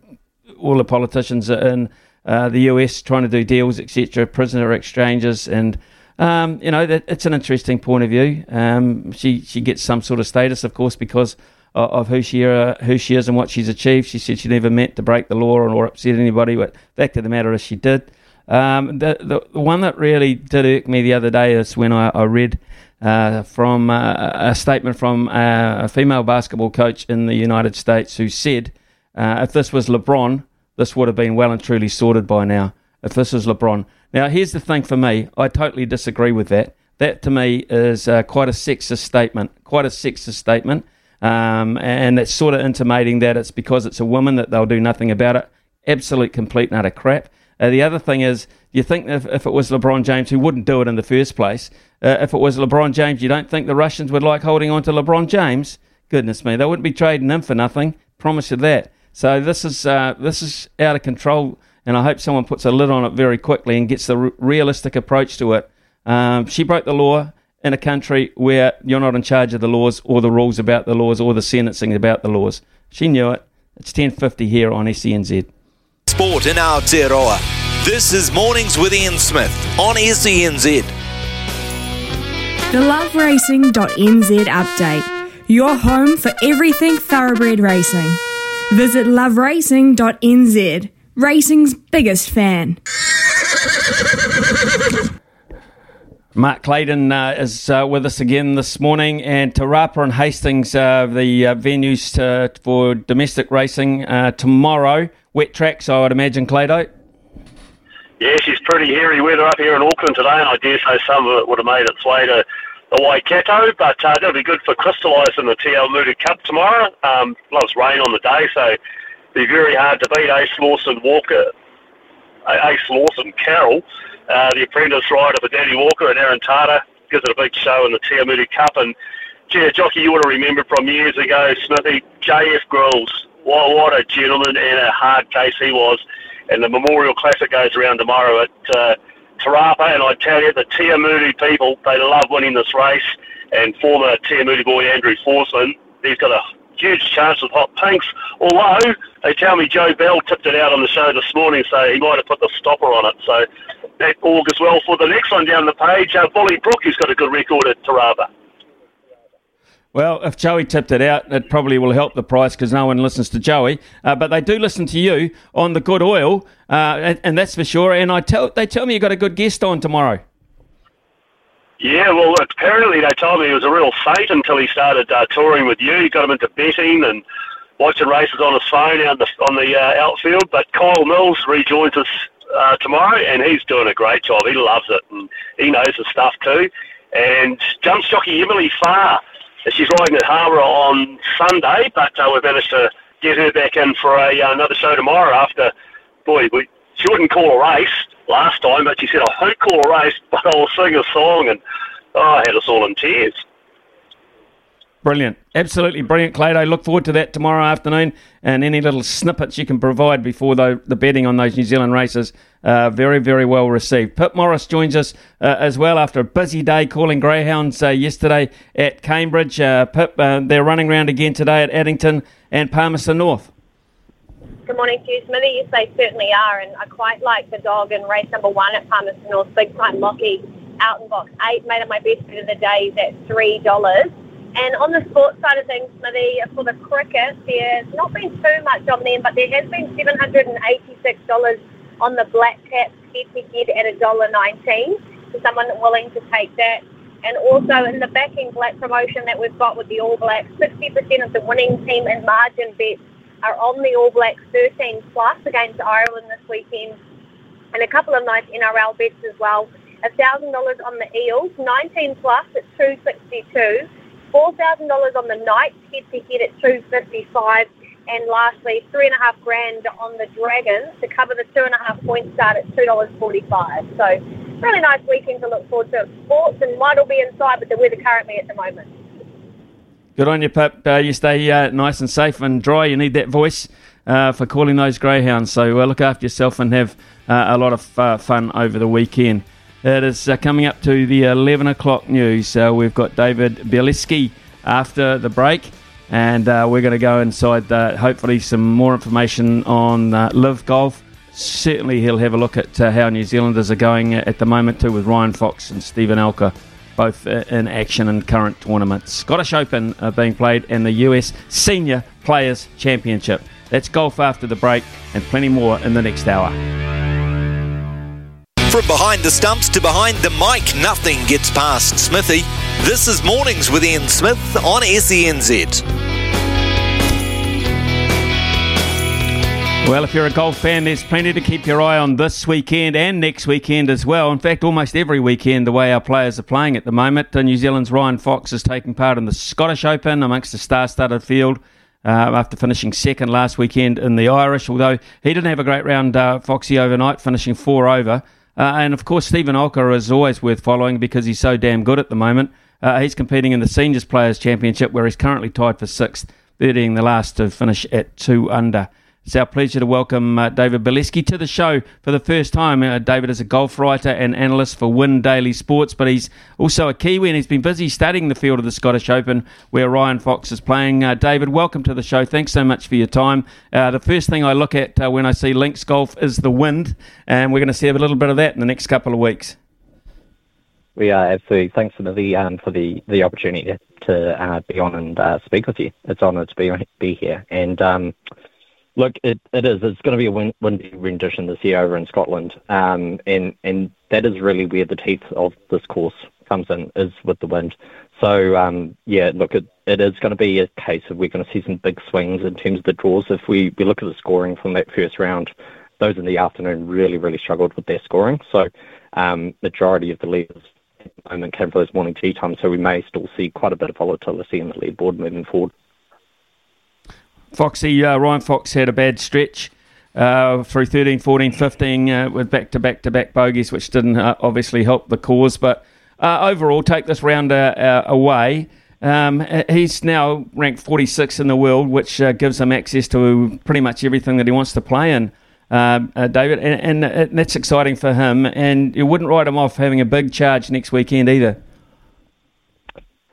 all the politicians in the US trying to do deals, etc., prisoner exchanges and um, you know, it's an interesting point of view. Um, she she gets some sort of status, of course, because of, of who she uh, who she is and what she's achieved. She said she never meant to break the law or upset anybody, but fact of the matter is she did. Um, the, the, the one that really did irk me the other day is when I, I read uh, from uh, a statement from uh, a female basketball coach in the United States who said, uh, "If this was LeBron, this would have been well and truly sorted by now." If this was LeBron, now, here's the thing for me. I totally disagree with that. That to me is uh, quite a sexist statement. Quite a sexist statement. Um, and it's sort of intimating that it's because it's a woman that they'll do nothing about it. Absolute, complete, and utter crap. Uh, the other thing is, you think if, if it was LeBron James who wouldn't do it in the first place, uh, if it was LeBron James, you don't think the Russians would like holding on to LeBron James? Goodness me, they wouldn't be trading him for nothing. Promise you that. So this is uh, this is out of control and I hope someone puts a lid on it very quickly and gets the r- realistic approach to it. Um, she broke the law. In a country where you're not in charge of the laws or the rules about the laws or the sentencing about the laws. She knew it. It's 10.50 here on SENZ. Sport in Aotearoa. This is Mornings with Ian Smith on SENZ. The loveracing.nz update. Your home for everything thoroughbred racing. Visit loveracing.nz, racing's biggest fan. Mark Clayton uh, is uh, with us again this morning, and Te Rapa and Hastings, uh, the uh, venues to, for domestic racing uh, tomorrow. Wet tracks, I would imagine, Clado. Yes, it's pretty hairy weather up here in Auckland today, and I dare say some of it would have made its way to the Waikato, but uh, that'll be good for crystallising the TL Moody Cup tomorrow. Um, loves rain on the day, so it'll be very hard to beat Ace Lawson Walker, Ace Lawson Carroll, uh, the apprentice rider for Danny Walker and Aaron Tata. Gives it a big show in the Moody Cup, and gee, jockey you would have remembered from years ago, Smithy, JF Grills. What, what a gentleman and a hard case he was. And the Memorial Classic goes around tomorrow at uh, Te Rapa, and I tell you, the Tia Moody people, they love winning this race, and former Tia Moody boy Andrew Forsman, he's got a huge chance with hot pinks, although they tell me Joe Bell tipped it out on the show this morning, so he might have put the stopper on it, so that augurs well for the next one down the page, uh, Bully Brook, who's got a good record at Te Rapa. Well, if Joey tipped it out, it probably will help the price because no one listens to Joey. Uh, but they do listen to you on the good oil, uh, and, and, that's for sure. And I tell they tell me you got a good guest on tomorrow. Yeah, well, apparently they told me it was a real fate until he started uh, touring with you. He got him into betting and watching races on his phone out the, on the uh, outfield. But Kyle Mills rejoins us uh, tomorrow, and he's doing a great job. He loves it, and he knows the stuff too. And jump jockey Emily Farr She's riding at Harbour on Sunday, but uh, we've managed to get her back in for a, uh, another show tomorrow after, boy, we, she wouldn't call a race last time, but she said, I won't call a race, but I'll sing a song, and oh, I had us all in tears. Brilliant. Absolutely brilliant, Clado. Look forward to that tomorrow afternoon and any little snippets you can provide before the, the betting on those New Zealand races. Uh, very, very well received. Pip Morris joins us uh, as well after a busy day calling greyhounds uh, yesterday at Cambridge. Uh, Pip, uh, they're running around again today at Addington and Palmerston North. Good morning you, Smithy. Yes, they certainly are, and I quite like the dog in race number one at Palmerston North, Big Time Lockie, out in box eight. Made it my best bet of the day. Three dollars. And on the sports side of things, Smithy, for the cricket, there's not been too much on them, but there has been $786 on the black caps head-to-head at $1.19 for someone willing to take that. And also in the backing black promotion that we've got with the All Blacks, 60% of the winning team and margin bets are on the All Blacks 13 plus against Ireland this weekend. And a couple of nice NRL bets as well. $1,000 on the Eels, 19 plus at 262 $4,000 on the Knights head to head at 255 and lastly, three and a half grand on the Dragons to cover the two and a half point start at two dollars forty-five. So, really nice weekend to look forward to. Sports and might all be inside with the weather currently at the moment. Good on you, Pip. Uh, you stay uh, nice and safe and dry. You need that voice uh, for calling those greyhounds. So uh, look after yourself and have uh, a lot of uh, fun over the weekend. It is uh, coming up to the 11 o'clock news. Uh, we've got David Bieliski after the break, and uh, we're going to go inside, hopefully, some more information on uh, LIV Golf. Certainly, he'll have a look at uh, how New Zealanders are going at the moment, too, with Ryan Fox and Steven Alker both uh, in action in current tournaments. Scottish Open being played and the US Senior Players Championship. That's golf after the break, and plenty more in the next hour. From behind the stumps to behind the mic, nothing gets past Smithy. This is Mornings with Ian Smith on SENZ. Well, if you're a golf fan, there's plenty to keep your eye on this weekend and next weekend as well. In fact, almost every weekend, the way our players are playing at the moment. New Zealand's Ryan Fox is taking part in the Scottish Open amongst the star studded field. Uh, after finishing second last weekend in the Irish, although he didn't have a great round, uh, Foxy, overnight, finishing four over. Uh, and of course, Steven Alker is always worth following because he's so damn good at the moment. Uh, he's competing in the Seniors Players Championship where he's currently tied for sixth, being the last to finish at two under. It's our pleasure to welcome uh, David Bileski to the show for the first time. Uh, David is a golf writer and analyst for Win Daily Sports, but he's also a Kiwi and he's been busy studying the field of the Scottish Open where Ryan Fox is playing. Uh, David, welcome to the show. Thanks so much for your time. Uh, the first thing I look at uh, when I see links golf is the wind, and we're going to see a little bit of that in the next couple of weeks. We are absolutely. Thanks for the um, for the, the opportunity to uh, be on and speak with you. It's an honour to be be here and. Um, Look, it, it is. It's going to be a win, windy rendition this year over in Scotland, um, and and that is really where the teeth of this course comes in is with the wind. So um, yeah, look, it, it is going to be a case of we're going to see some big swings in terms of the draws. If we, we look at the scoring from that first round, those in the afternoon really really struggled with their scoring. So um, majority of the leaders at the moment came for those morning tee times. So we may still see quite a bit of volatility in the leaderboard moving forward. Foxy, uh, Ryan Fox had a bad stretch uh, through 13, 14, 15 uh, with back to back to back bogeys, which didn't uh, obviously help the cause. But uh, overall, take this round uh, away. Um, he's now ranked 46 in the world, which gives him access to pretty much everything that he wants to play in. David, and, and that's exciting for him. And you wouldn't write him off having a big charge next weekend either.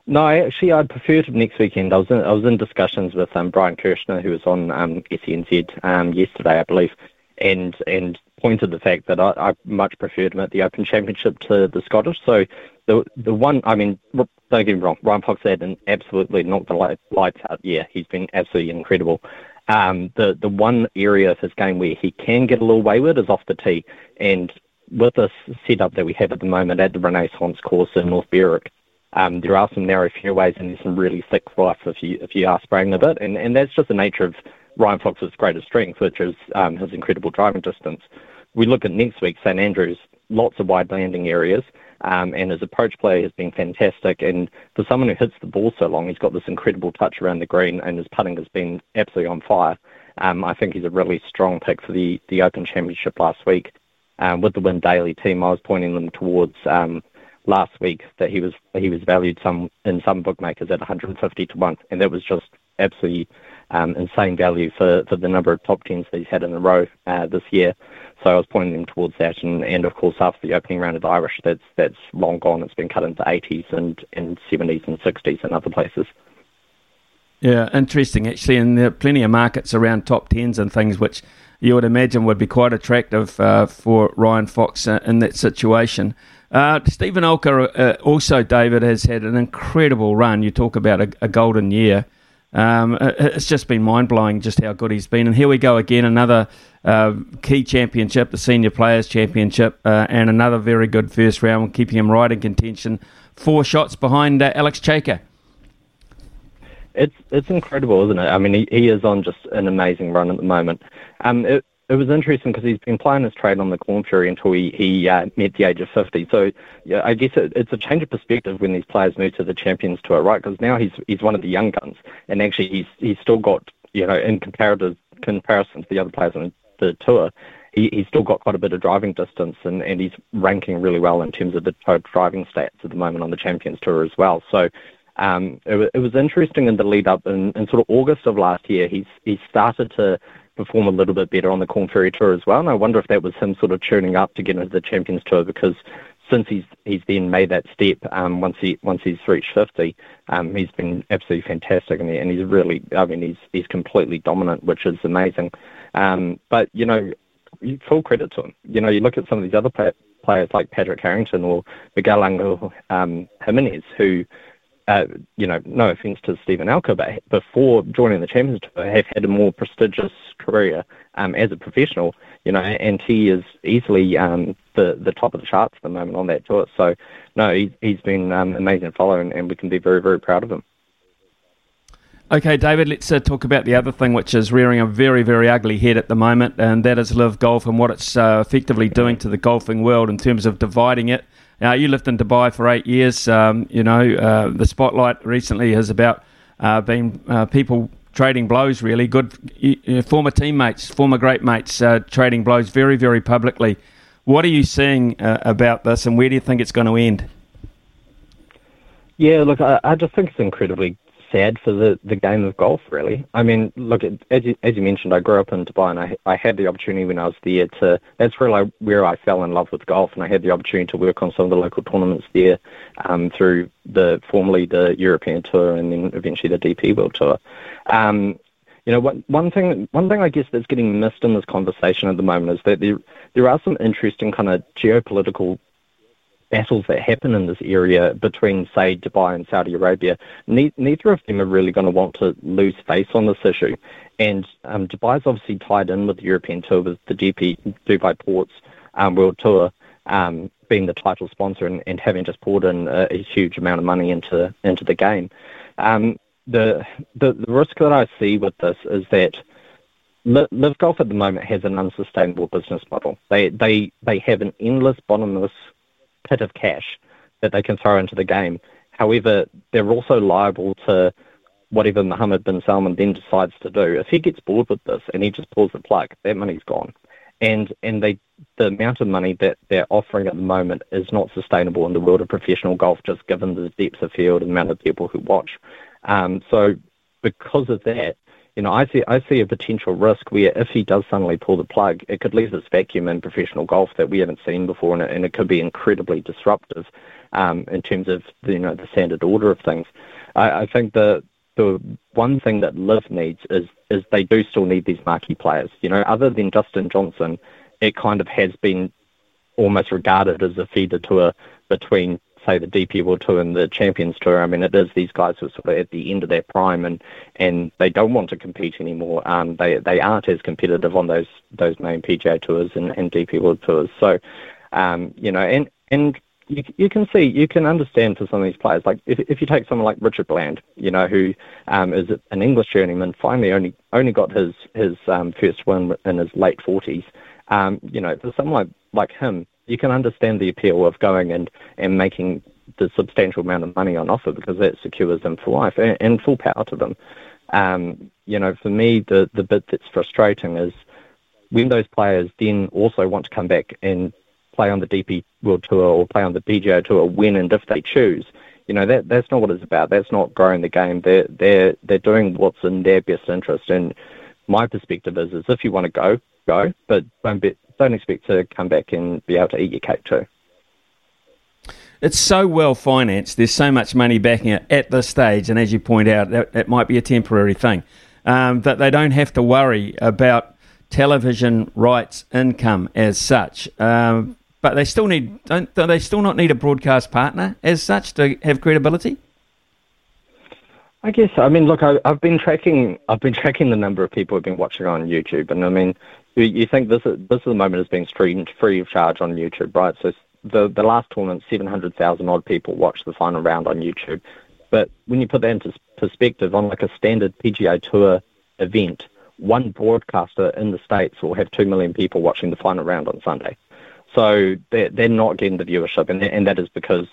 No, actually, I'd prefer to next weekend. I was in, I was in discussions with um, Brian Kirshner, who was on um, SENZ um, yesterday, I believe, and and pointed the fact that I, I much preferred him at the Open Championship to the Scottish. So the the one, I mean, don't get me wrong, Ryan Fox had an absolutely knocked the light, lights out. Yeah, he's been absolutely incredible. Um, the the one area of his game where he can get a little wayward is off the tee, and with this setup that we have at the moment at the Renaissance course in North Berwick, um, there are some narrow fairways and there's some really thick rough if you if you are spraying a bit, and and that's just the nature of Ryan Fox's greatest strength, which is um, his incredible driving distance. We look at next week, St Andrews, lots of wide landing areas, um, and his approach play has been fantastic. And for someone who hits the ball so long, he's got this incredible touch around the green, and his putting has been absolutely on fire. Um, I think he's a really strong pick for the the Open Championship last week. Um, with the Win Daily team, I was pointing them towards um, last week that he was he was valued some in some bookmakers at 150 to one, and that was just absolutely um, insane value for, for the number of top tens that he's had in a row uh, this year. So I was pointing him towards that, and, and of course after the opening round of the Irish, that's that's long gone. It's been cut into 80s and, and 70s and 60s and other places. Yeah, interesting actually, and there are plenty of markets around top tens and things which you would imagine would be quite attractive uh, for Ryan Fox uh, in that situation. Uh, Steven Alker, uh, also, David, has had an incredible run. You talk about a, a golden year. Um, it's just been mind blowing just how good he's been. And here we go again, another uh, key championship, the Senior Players Championship, uh, and another very good first round, keeping him right in contention. Four shots behind uh, Alex Cejka. It's it's incredible, isn't it? I mean, he, he is on just an amazing run at the moment. Um, it, it was interesting because he's been playing his trade on the Korn Ferry until he, he uh, met the age of 50. So yeah, I guess it, it's a change of perspective when these players move to the Champions Tour, right? Because now he's he's one of the young guns, and actually he's he's still got you know in comparative comparison to the other players on the tour, he, he's still got quite a bit of driving distance, and, and he's ranking really well in terms of the driving stats at the moment on the Champions Tour as well. So. Um, it, it was interesting in the lead up in, in sort of August of last year. He's he started to perform a little bit better on the Korn Ferry Tour as well. And I wonder if that was him sort of tuning up to get into the Champions Tour because since he's he's then made that step um, once he once he's reached 50, um, he's been absolutely fantastic and, he, and he's really I mean he's he's completely dominant, which is amazing. Um, but you know, full credit to him. You know, you look at some of these other players like Patrick Harrington or Miguel Angel um, Jimenez who uh, you know, no offence to Steven Alker, but before joining the Champions Tour, have had a more prestigious career um, as a professional, you know, and he is easily um, the the top of the charts at the moment on that tour. So, no, he, he's been um, amazing follow, and, and we can be very, very proud of him. Okay, David, let's uh, talk about the other thing which is rearing a very, very ugly head at the moment, and that is LIV Golf and what it's uh, effectively doing to the golfing world in terms of dividing it now, you lived in Dubai for eight years. Um, you know, uh, the spotlight recently has about uh, been uh, people trading blows, really. Good former teammates, former great mates uh, trading blows very, very publicly. What are you seeing uh, about this, and where do you think it's going to end? Yeah, look, I, I just think it's incredibly sad for the, the game of golf, really. I mean, look, as you, as you mentioned, I grew up in Dubai and I, I had the opportunity when I was there to, that's I, where I fell in love with golf and I had the opportunity to work on some of the local tournaments there um, through the, formerly the European Tour and then eventually the DP World Tour. Um, you know, one, one thing, one thing I guess that's getting missed in this conversation at the moment is that there, there are some interesting kind of geopolitical battles that happen in this area between, say, Dubai and Saudi Arabia, ne- neither of them are really going to want to lose face on this issue. And um, Dubai is obviously tied in with the European Tour, with the DP Dubai Ports um, World Tour um, being the title sponsor and, and, having just poured in a, a, huge amount of money into into the game. Um, the, the the risk that I see with this is that LIV Golf at the moment has an unsustainable business model. They they they have an endless bottomless pit of cash that they can throw into the game. However, they're also liable to whatever Mohammed bin Salman then decides to do. If he gets bored with this and he just pulls the plug, that money's gone. And and they the amount of money that they're offering at the moment is not sustainable in the world of professional golf, just given the depth of field and the amount of people who watch. Um, so because of that, you know, I see I see a potential risk where if he does suddenly pull the plug, it could leave this vacuum in professional golf that we haven't seen before, and it, and it could be incredibly disruptive um, in terms of the, you know the standard order of things. I, I think the the one thing that LIV needs is is they do still need these marquee players. You know, other than Dustin Johnson, it kind of has been almost regarded as a feeder tour between say the DP World Tour and the Champions Tour. I mean, it is these guys who are sort of at the end of their prime and and they don't want to compete anymore. Um, they they aren't as competitive on those those main PGA tours and, and DP World Tours. So, um, you know, and and you, you can see, you can understand for some of these players. Like if, if you take someone like Richard Bland, you know, who um, is an English journeyman, finally only only got his his um, first win in his late forties. Um, you know, for someone like, like him, you can understand the appeal of going and, and making the substantial amount of money on offer because that secures them for life and, and full power to them. Um, you know, for me, the, the bit that's frustrating is when those players then also want to come back and play on the DP World Tour or play on the PGA Tour when and if they choose. You know that that's not what it's about. That's not growing the game. They're they're they're doing what's in their best interest. And my perspective is, is if you want to go, go, but don't be, don't expect to come back and be able to eat your cake too. It's so well financed. There's so much money backing it at this stage, and as you point out, that, that might be a temporary thing. Um, that they don't have to worry about television rights income as such. Um, but they still need don't they still not need a broadcast partner as such to have credibility? I guess I mean look I, have been tracking I've been tracking the number of people who've been watching on YouTube and I mean you think this is, this is the moment is being streamed free of charge on YouTube, right? So the the last tournament, seven hundred thousand odd people watched the final round on YouTube. But when you put that into perspective, on like a standard PGA Tour event, one broadcaster in the states will have two million people watching the final round on Sunday. So they're they're not getting the viewership, and and that is because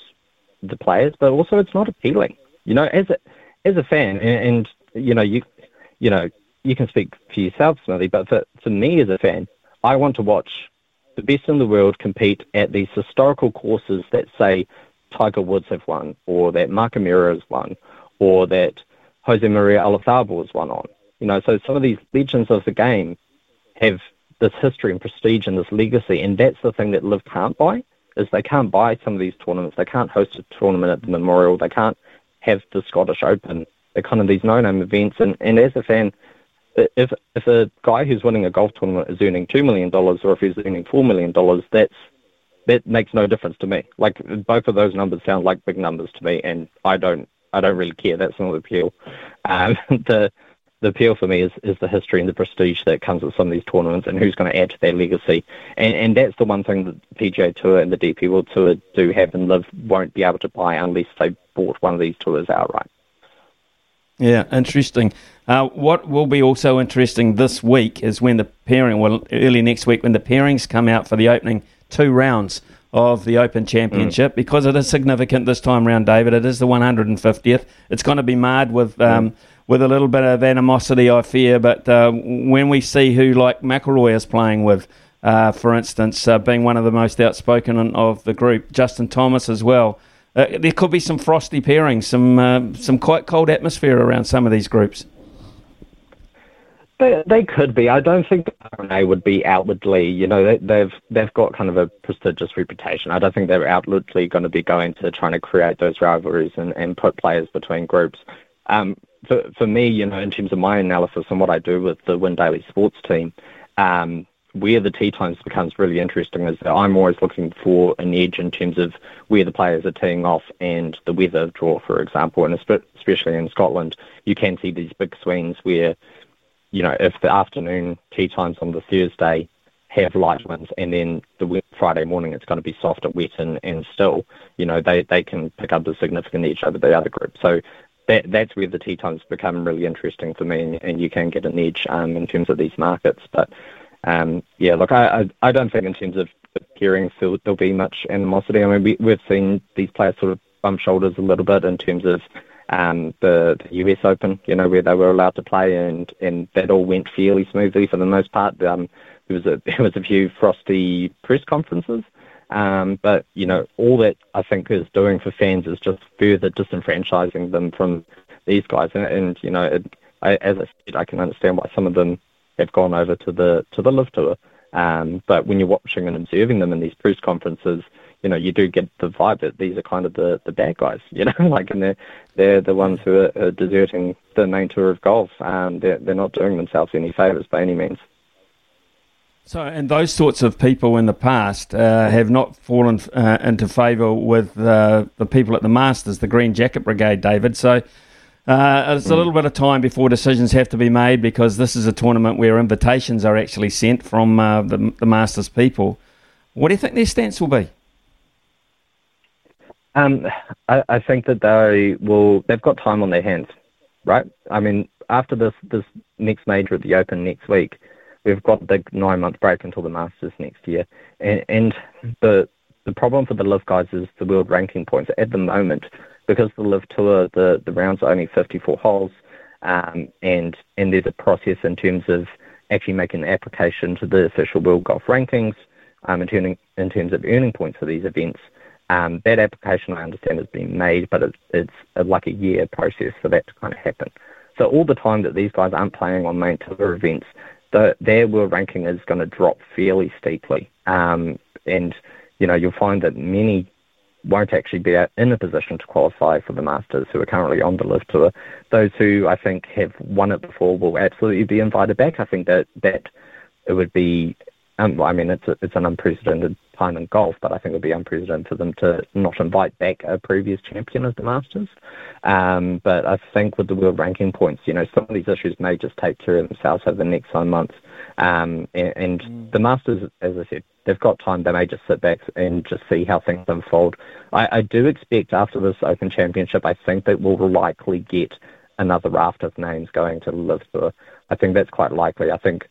the players, but also it's not appealing. You know, as a as a fan, and, and you know you you know you can speak for yourself, Smithy, but for, for me as a fan, I want to watch the best in the world compete at these historical courses that say Tiger Woods have won, or that Mark O'Meara has won, or that Jose Maria Olazabal has won on. You know, so some of these legends of the game have this history and prestige and this legacy, and that's the thing that LIV can't buy. Is they can't buy some of these tournaments. They can't host a tournament at the Memorial. They can't have the Scottish Open. They're kind of these no-name events, and, and as a fan, if if a guy who's winning a golf tournament is earning two million dollars or if he's earning four million dollars, that's that makes no difference to me. Like both of those numbers sound like big numbers to me, and I don't I don't really care. That's not the appeal. Um, the the appeal for me is, is the history and the prestige that comes with some of these tournaments and who's going to add to their legacy. And and that's the one thing that the PGA Tour and the DP World Tour do have and LIV won't be able to buy unless they bought one of these tours outright. Yeah, interesting. Uh, what will be also interesting this week is when the pairing, well, early next week, when the pairings come out for the opening two rounds of the Open Championship, mm. because it is significant this time round, David. It is the 150th. It's going to be marred with um, mm. with a little bit of animosity, I fear. But uh, when we see who like McIlroy is playing with, uh, for instance, uh, being one of the most outspoken of the group, Justin Thomas as well uh, there could be some frosty pairings, some uh, some quite cold atmosphere around some of these groups. They, they could be. I don't think R&A would be outwardly. You know, they, they've they've got kind of a prestigious reputation. I don't think they're outwardly going to be going to trying to create those rivalries and, and put players between groups. Um, for for me, you know, in terms of my analysis and what I do with the Win Daily Sports team, um, where the tee times becomes really interesting is that I'm always looking for an edge in terms of where the players are teeing off and the weather draw, for example, and especially in Scotland, you can see these big swings where you know, if the afternoon tee times on the Thursday have light winds and then the Friday morning it's going to be soft and wet and, and still, you know, they, they can pick up the significant edge over the other group. So that that's where the tee times become really interesting for me and, and you can get an edge um, in terms of these markets. But um, yeah, look, I, I, I don't think in terms of hearing there'll, there'll be much animosity. I mean, we, we've seen these players sort of bump shoulders a little bit in terms of um, the, the US Open, you know, where they were allowed to play, and, and that all went fairly smoothly for the most part. Um, there was a there was a few frosty press conferences, um, but you know, all that I think is doing for fans is just further disenfranchising them from these guys, and, and you know, it, I, as I said, I can understand why some of them have gone over to the to the LIV tour. Um, but when you're watching and observing them in these press conferences, you know, you do get the vibe that these are kind of the, the bad guys, you know, like, and they're, they're the ones who are, are deserting the main tour of golf. Um, they're, they're not doing themselves any favours by any means. So, and those sorts of people in the past uh, have not fallen uh, into favour with uh, the people at the Masters, the Green Jacket Brigade, David. So, uh, it's a little bit of time before decisions have to be made because this is a tournament where invitations are actually sent from uh, the, the Masters people. What do you think their stance will be? Um, I, I think that they will. They've got time on their hands, right? I mean, after this this next major at the Open next week, we've got the nine month break until the Masters next year, and, and the the problem for the LIV guys is the world ranking points at the moment because the LIV Tour the the rounds are only 54 holes, um, and and there's a process in terms of actually making an application to the official world golf rankings, um, in, turning, in terms of earning points for these events. Um, that application, I understand, has been made, but it's, it's a, like a year process for that to kind of happen. So all the time that these guys aren't playing on main tour events, the, their world ranking is going to drop fairly steeply. Um, and, you know, you'll find that many won't actually be in a position to qualify for the Masters who are currently on the LIV tour. Those who I think have won it before will absolutely be invited back. I think that, that it would be um, I mean, it's a, it's an unprecedented time in golf, but I think it would be unprecedented for them to not invite back a previous champion of the Masters. Um, but I think with the world ranking points, you know, some of these issues may just take care of themselves over the next nine months. Um, and, and mm. the Masters, as I said, they've got time. They may just sit back and just see how things unfold. I, I do expect after this Open Championship, I think that we'll likely get another raft of names going to the LIV Tour. I think that's quite likely. I think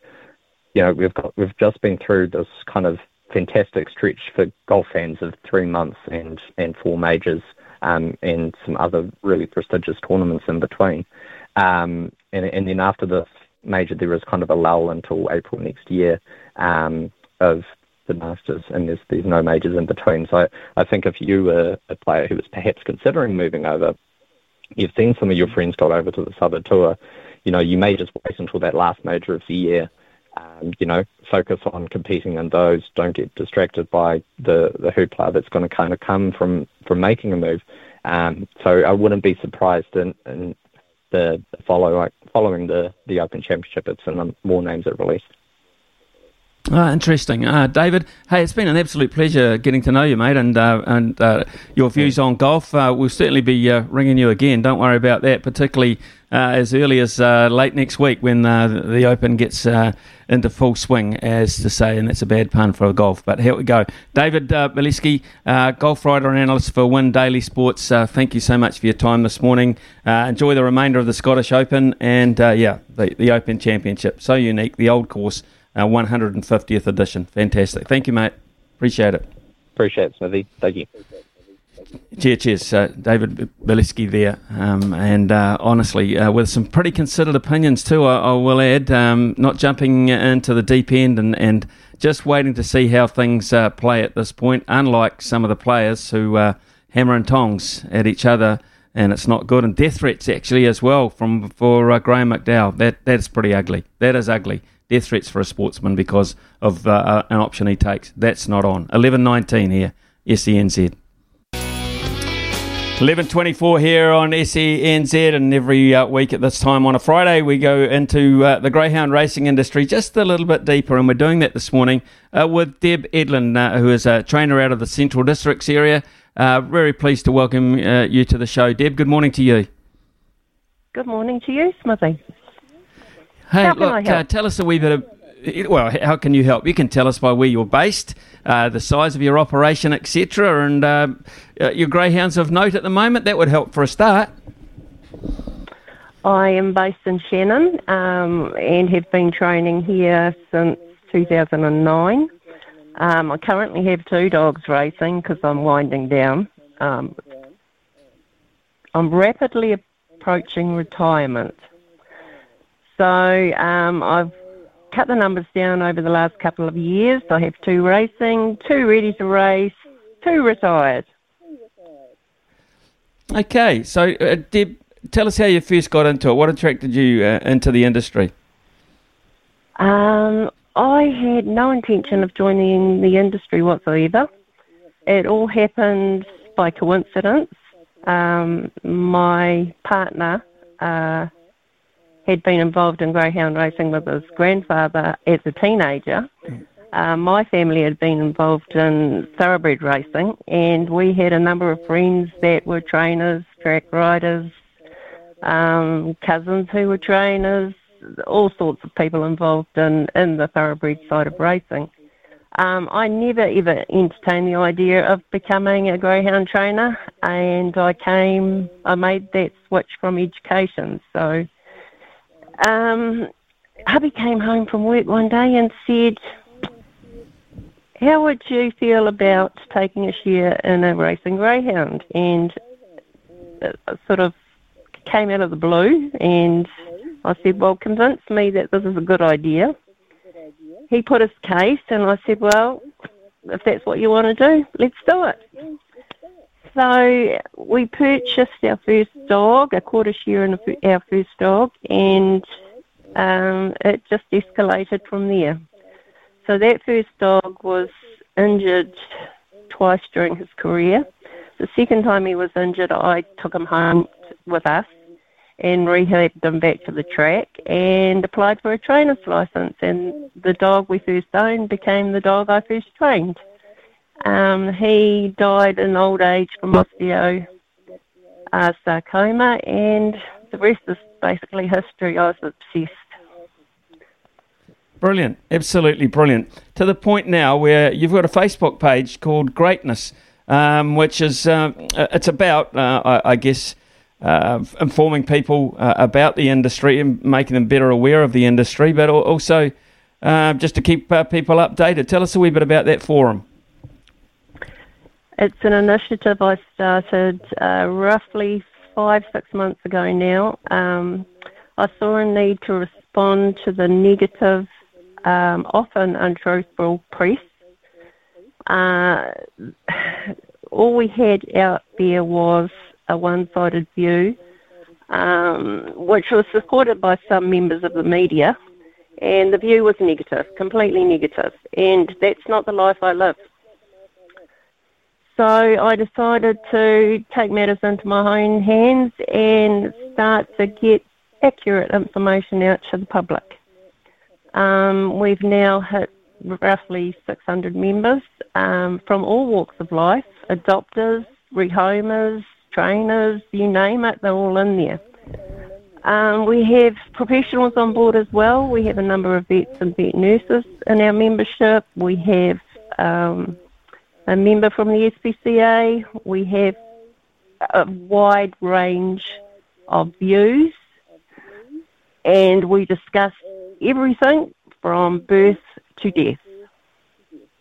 you know, we've got we've just been through this kind of fantastic stretch for golf fans of three months and and four majors um, and some other really prestigious tournaments in between. Um, and, and then after this major, there is kind of a lull until April next year um, of the Masters, and there's there's no majors in between. So I think if you were a player who was perhaps considering moving over, you've seen some of your friends go over to the Southern Tour. You know, you may just wait until that last major of the year um, you know, focus on competing in those. Don't get distracted by the, the hoopla that's going to kind of come from, from making a move. Um, so I wouldn't be surprised in, in the follow following the, the Open Championship if some more names are released. Ah, interesting, uh, David. Hey, it's been an absolute pleasure getting to know you, mate, and uh, and uh, your views on golf. Uh, we'll certainly be uh, ringing you again. Don't worry about that, particularly uh, as early as late next week when the Open gets into full swing, as to say, and that's a bad pun for golf. But here we go, David uh, golf writer and analyst for Win Daily Sports. thank you so much for your time this morning. enjoy the remainder of the Scottish Open and yeah, the the Open Championship. So unique, the old course our 150th edition. Fantastic. Thank you, mate. Appreciate it. Appreciate it, Smithy. Thank you. Cheers, cheers. Uh, David Bileski there. Um, and uh, honestly, uh, with some pretty considered opinions too, I, I will add, um, not jumping into the deep end and, and just waiting to see how things uh, play at this point, unlike some of the players who uh, hammer and tongs at each other, and it's not good. And death threats actually as well from for uh, Graeme McDowell. That that's pretty ugly. That is ugly. Death threats for a sportsman because of uh, uh an option he takes. That's not on. Eleven nineteen here. SENZ. 11.24 here on SENZ and every uh, week at this time on a Friday we go into uh, the greyhound racing industry just a little bit deeper and we're doing that this morning uh, with Deb Edlin uh, who is a trainer out of the Central Districts area. Uh, very pleased to welcome you to the show. Deb, good morning to you. Good morning to you, Smithy. Hey, How look, uh, tell us a wee bit of. Well, how can you help? You can tell us by where you're based, uh, the size of your operation, etc., and uh, uh, your greyhounds of note at the moment. That would help for a start. I am based in Shannon um, and have been training here since 2009. Um, I currently have two dogs racing because I'm winding down. Um, I'm rapidly approaching retirement. So um, I've cut the numbers down over the last couple of years. I have two racing, two ready to race, two retired. Okay, so uh, Deb, tell us how you first got into it. What attracted you uh, into the industry? Um, I had no intention of joining the industry whatsoever. It all happened by coincidence. Um, my partner uh, had been involved in greyhound racing with his grandfather as a teenager. Uh, my family had been involved in thoroughbred racing, and we had a number of friends that were trainers, track riders, um, cousins who were trainers, all sorts of people involved in, in the thoroughbred side of racing. Um, I never ever entertained the idea of becoming a greyhound trainer, and I came, I made that switch from education. So, um, hubby came home from work one day and said, "How would you feel about taking a share in a racing greyhound?" And it sort of came out of the blue, and I said, "Well, convince me that this is a good idea." He put his case, and I said, "Well, if that's what you want to do, let's do it." So we purchased our first dog, a quarter share in our first dog, and um, it just escalated from there. So that first dog was injured twice during his career. The second time he was injured, I took him home with us and rehabbed him back to the track and applied for a trainer's license. And the dog we first owned became the dog I first trained. Um, he died in old age from osteo uh, sarcoma, and the rest is basically history. I was obsessed. Brilliant, absolutely brilliant. To the point now where you've got a Facebook page called Greytness, um, which is uh, it's about, uh, I, I guess, uh, informing people uh, about the industry and making them better aware of the industry, but also uh, just to keep uh, people updated. Tell us a wee bit about that forum. It's an initiative I started uh, roughly five, six months ago now. Um, I saw a need to respond to the negative, um, often untruthful press. Uh, all we had out there was a one sided view, um, which was supported by some members of the media, and the view was negative, completely negative. negative, and that's not the life I live. So I decided to take matters into my own hands and start to get accurate information out to the public. Um, we've now hit roughly 600 members um, from all walks of life adopters, rehomers, trainers, you name it, they're all in there. Um, we have professionals on board as well. We have a number of vets and vet nurses in our membership. We have um, a member from the SPCA. We have a wide range of views, and we discuss everything from birth to death.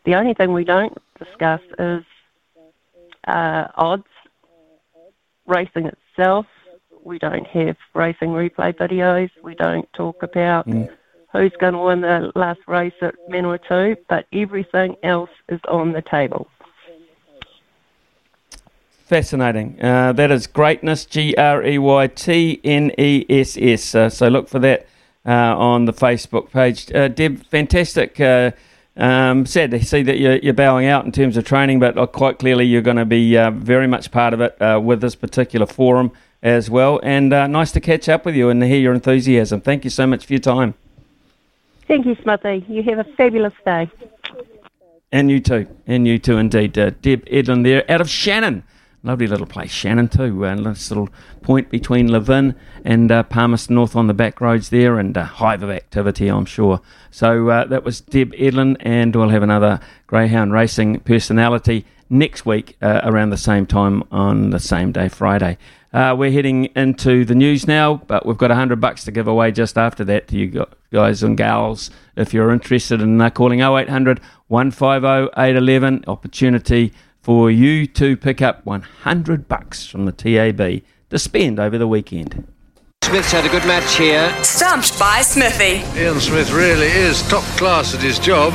The only thing we don't discuss is uh, odds, racing itself. We don't have racing replay videos. We don't talk about Mm. who's going to win the last race at Manawatu, but everything else is on the table. Fascinating. Uh, that is Greytness, G R E Y T N E S S. Uh, so look for that uh, on the Facebook page. Uh, Deb, fantastic. Uh, um, sad to see that you're, you're, bowing out in terms of training, but uh, quite clearly you're going to be very much part of it with this particular forum as well. And nice to catch up with you and hear your enthusiasm. Thank you so much for your time. Thank you, Smithy. You have a fabulous day. And you too. And you too, indeed. Deb Edlin there out of Shannon. Lovely little place, Shannon too. Uh, nice little point between Levin and uh, Palmerston North on the back roads there, and a hive of activity, I'm sure. So uh, that was Deb Edlin, and we'll have another Greyhound Racing personality next week uh, around the same time on the same day, Friday. Uh, we're heading into the news now, but we've got a hundred bucks to give away just after that to you guys and gals. If you're interested in uh, calling 0800 150 811, opportunity for you to pick up 100 bucks from the TAB to spend over the weekend. Smith's had a good match here. Stumped by Smithy. Ian Smith really is top class at his job.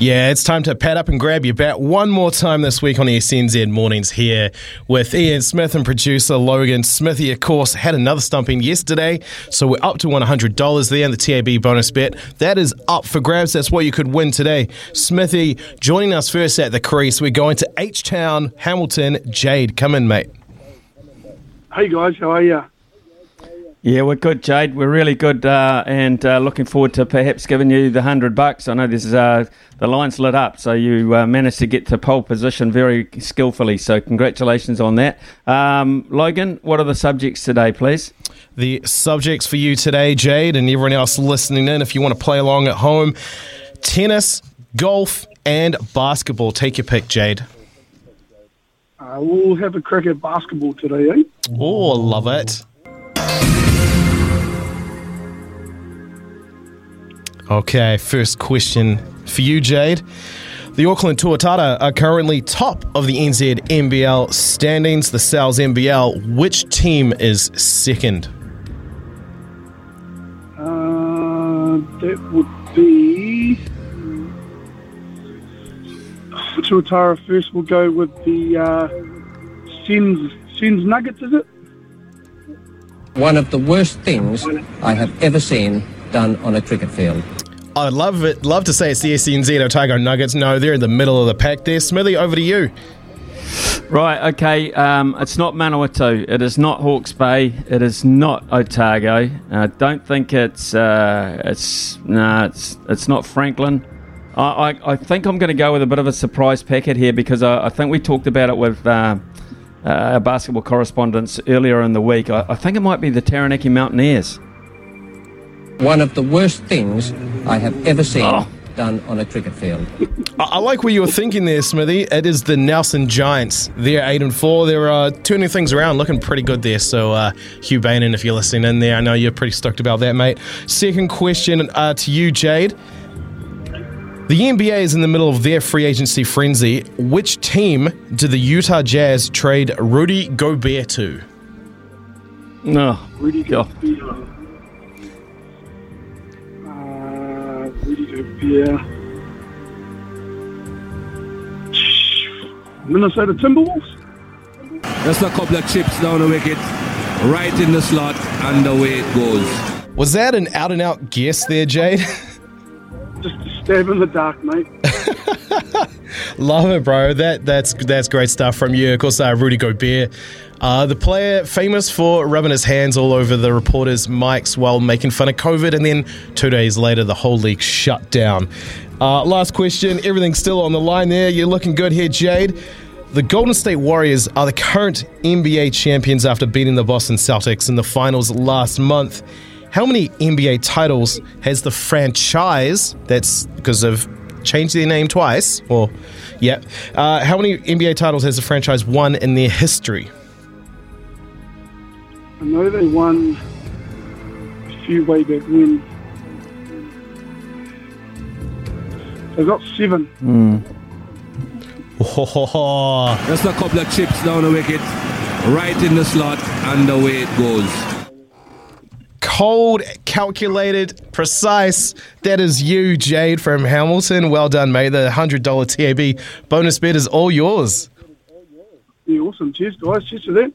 Yeah, it's time to pad up and grab your bat one more time this week on SENZ Mornings here with Ian Smith and producer Logan Smithy. Of course, had another stumping yesterday, so we're up to $100 there in the TAB bonus bet. That is up for grabs. That's what you could win today. Smithy joining us first at the crease. We're going to H Town, Hamilton. Jade, come in, mate. Hey guys, how are you? Yeah, we're good, Jade. We're really good, uh, and uh, looking forward to perhaps giving you the hundred bucks. I know this is uh, the line's lit up, so you uh, managed to get to pole position very skillfully. So congratulations on that, um, Logan. What are the subjects today, please? The subjects for you today, Jade, and everyone else listening in, if you want to play along at home, tennis, golf, and basketball. Take your pick, Jade. Uh, we'll have a cricket basketball today, eh? Oh, love it. Okay, first question for you, Jade. The Auckland Tuatara are currently top of the NZ NBL standings, the Sal's NBL. Which team is second? Uh, that would be. Tuatara first. We'll go with the uh, Sens, Sens Nuggets, is it? One of the worst things I have ever seen done on a cricket field. I'd love it. Love to say it's the SNZ Otago Nuggets. No, they're in the middle of the pack there. Smithy, over to you. Right, okay. Um, it's not Manawatu. It is not Hawke's Bay. It is not Otago. I don't think it's uh, it's no, nah, it's it's not Franklin. I, I, I think I'm going to go with a bit of a surprise packet here because I, I think we talked about it with uh, uh, our basketball correspondents earlier in the week. I, I think it might be the Taranaki Mountaineers one of the worst things I have ever seen. Oh. Done on a cricket field. I like what you were thinking there, Smithy. It is the Nelson Giants. They're eight and four. They're uh, turning things around, looking pretty good there. So, uh, Hugh Bainan, if you're listening in there, I know you're pretty stoked about that, mate. Second question uh, to you, Jade. The NBA is in the middle of their free agency frenzy. Which team did the Utah Jazz trade Rudy Gobert to? No. Rudy Gobert. Yeah. Minnesota Timberwolves. Just a couple of chips down the wicket, right in the slot, and away it goes. Was that an out and out guess there, Jade? Just a stab in the dark, mate. Love it, bro. That that's that's great stuff from you. Of course, uh, Rudy Gobert uh, the player famous for rubbing his hands all over the reporters' mics while making fun of COVID, and then two days later, the whole league shut down. Uh, last question. Everything's still on the line there. You're looking good here, Jade. The Golden State Warriors are the current NBA champions after beating the Boston Celtics in the finals last month. How many NBA titles has the franchise, that's because of changed their name twice, or, yeah, uh, how many NBA titles has the franchise won in their history? I know they won a few way back when. They got seven. Mm. Oh, Just a couple of chips down the wicket, right in the slot, and away it goes. Cold, calculated, precise. That is you, Jade from Hamilton. Well done, mate. The $100 TAB bonus bet is all yours. Yeah, awesome. Cheers, guys. Cheers to that.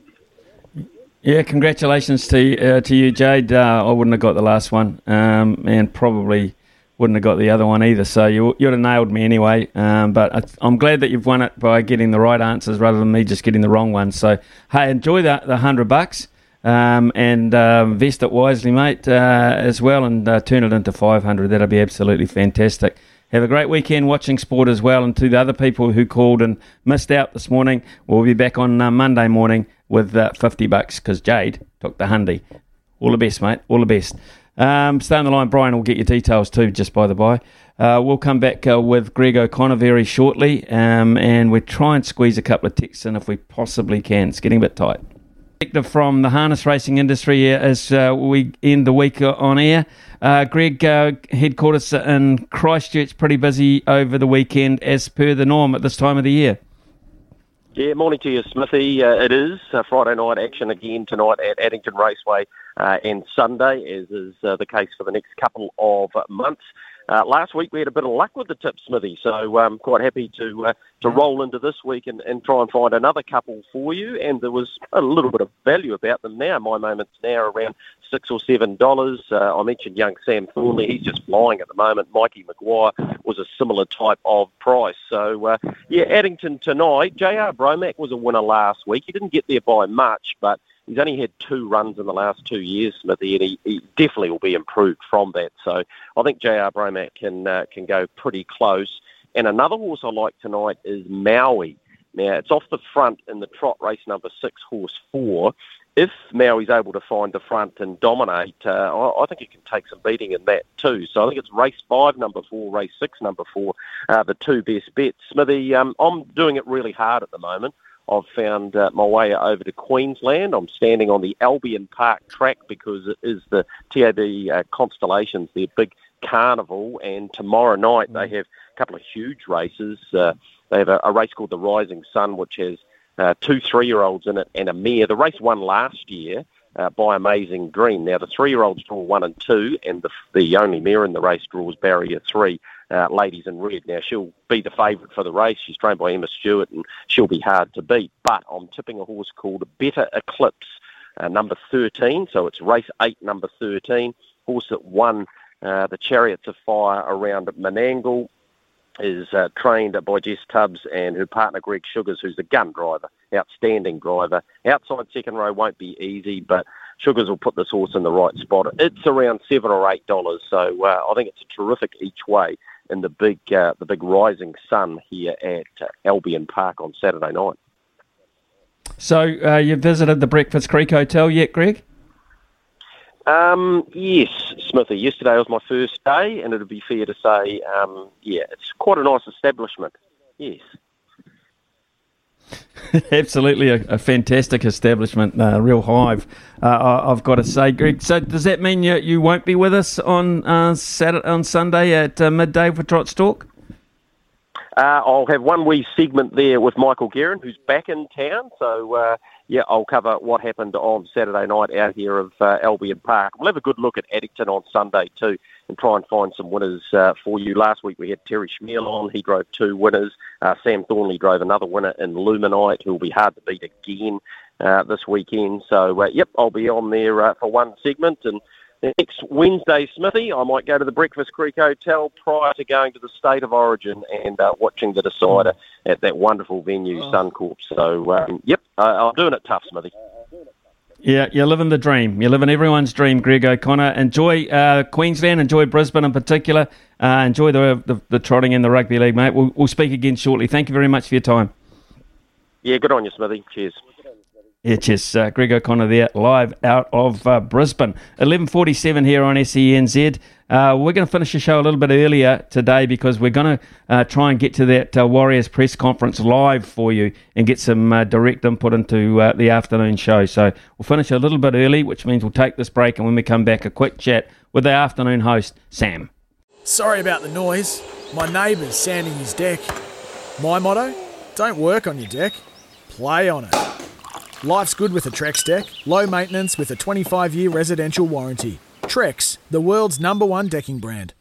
Yeah, congratulations to uh, to you, Jade. Uh, I wouldn't have got the last one, um, and probably wouldn't have got the other one either. So you you'd have nailed me anyway. Um, but I, I'm glad that you've won it by getting the right answers rather than me just getting the wrong ones. So hey, enjoy that the hundred bucks. Um, and invest it wisely, mate, uh, as well, and uh, turn it into 500. That'll be absolutely fantastic. Have a great weekend watching sport as well. And to the other people who called and missed out this morning, we'll be back on uh, Monday morning with uh, 50 bucks because Jade took the hundy. All the best, mate. All the best. Um, stay on the line. Brian We'll get your details too, just by the by. Uh, we'll come back uh, with Greg O'Connor very shortly, um, and we'll try and squeeze a couple of texts in if we possibly can. It's getting a bit tight. From the harness racing industry as uh, we end the week on air. Uh, Greg, uh, headquarters in Christchurch, pretty busy over the weekend as per the norm at this time of the year. Yeah, morning to you, Smithy. Uh, it is uh, Friday night action again tonight at Addington Raceway uh, and Sunday, as is uh, the case for the next couple of months. Uh, last week we had a bit of luck with the tip, Smithy, so I'm um, quite happy to uh, to roll into this week and, and try and find another couple for you. And there was a little bit of value about them now. My moment's now around six or seven dollars. Uh, I mentioned young Sam Thornley; he's just flying at the moment. Mikey McGuire was a similar type of price. So uh, yeah, Addington tonight. J.R. Bromack was a winner last week. He didn't get there by much, but he's only had two runs in the last two years, Smithy, he, he definitely will be improved from that. So I think J.R. Bromack can uh, can go pretty close. And another horse I like tonight is Maui. Now it's off the front in the trot race number six, horse four. If Maui's able to find the front and dominate, uh, I, I, think it can take some beating in that too. So I think it's race five, number four, race six, number four, uh, the two best bets. Smithy, um, I'm doing it really hard at the moment. I've found uh, my way over to Queensland. I'm standing on the Albion Park track because it is the TAB uh, Constellations, their big carnival. And tomorrow night they have a couple of huge races. Uh, they have a, a, race called the Rising Sun, which has uh, two three-year-olds in it and a mare. The race won last year. Uh, by Amazing Green. Now the three-year-olds draw one and two, and the the only mare in the race draws barrier three uh, Ladies in Red. Now, she'll be the favourite for the race. She's trained by Emma Stewart and she'll be hard to beat. But I'm tipping a horse called Better Eclipse, uh, number 13. So it's race 8, number 13. Horse that won uh, the Chariots of Fire around Menangle is uh, trained by Jess Tubbs and her partner Greg Sugars, who's a gun driver, outstanding driver. Outside second row won't be easy, but Sugars will put this horse in the right spot. It's around seven or eight dollars, so uh, I think it's a terrific each way in the big uh, the big rising sun here at Albion Park on Saturday night. So uh, you visited the Breakfast Creek Hotel yet, Greg? Um, yes, Smithy. Yesterday was my first day, and it'd be fair to say, um, yeah, it's quite a nice establishment. Yes. Absolutely, a, a, fantastic establishment, a uh, real hive. Uh, I've got to say, Greg. So, does that mean you, you won't be with us on uh, Saturday, on Sunday at uh, midday for Trot Talk? Uh, I'll have one wee segment there with Michael Guerin, who's back in town. So, uh, yeah, I'll cover what happened on Saturday night out here of Albion Park. We'll have a good look at Addington on Sunday too and try and find some winners uh, for you. Last week we had Terry Chmiel on. He drove two winners. Uh, Sam Thornley drove another winner in Luminite, who will be hard to beat again uh, this weekend. So, uh, yep, I'll be on there uh, for one segment. And next Wednesday, Smithy, I might go to the Breakfast Creek Hotel prior to going to the State of Origin and uh, watching the decider at that wonderful venue, oh. Suncorp. So, um, yep, I'm doing it tough, Smithy. Yeah, you're living the dream. You're living everyone's dream, Greg O'Connor. Enjoy uh, Queensland, enjoy Brisbane in particular. Uh, enjoy the, the, the trotting in the rugby league, mate. We'll, we'll speak again shortly. Thank you very much for your time. Yeah, good on you, Smithy. Cheers. Yeah, cheers. Uh, Greg O'Connor there, live out of uh, Brisbane. 11.47 here on SENZ. Uh, we're going to finish the show a little bit earlier today because we're going to uh, try and get to that uh, Warriors press conference live for you and get some uh, direct input into uh, the afternoon show. So we'll finish a little bit early, which means we'll take this break and when we come back, a quick chat with the afternoon host, Sam. Sorry about the noise. My neighbour's sanding his deck. My motto don't work on your deck, play on it. Life's good with a Trex deck, low maintenance with a 25 year residential warranty. Trex, the world's number one decking brand.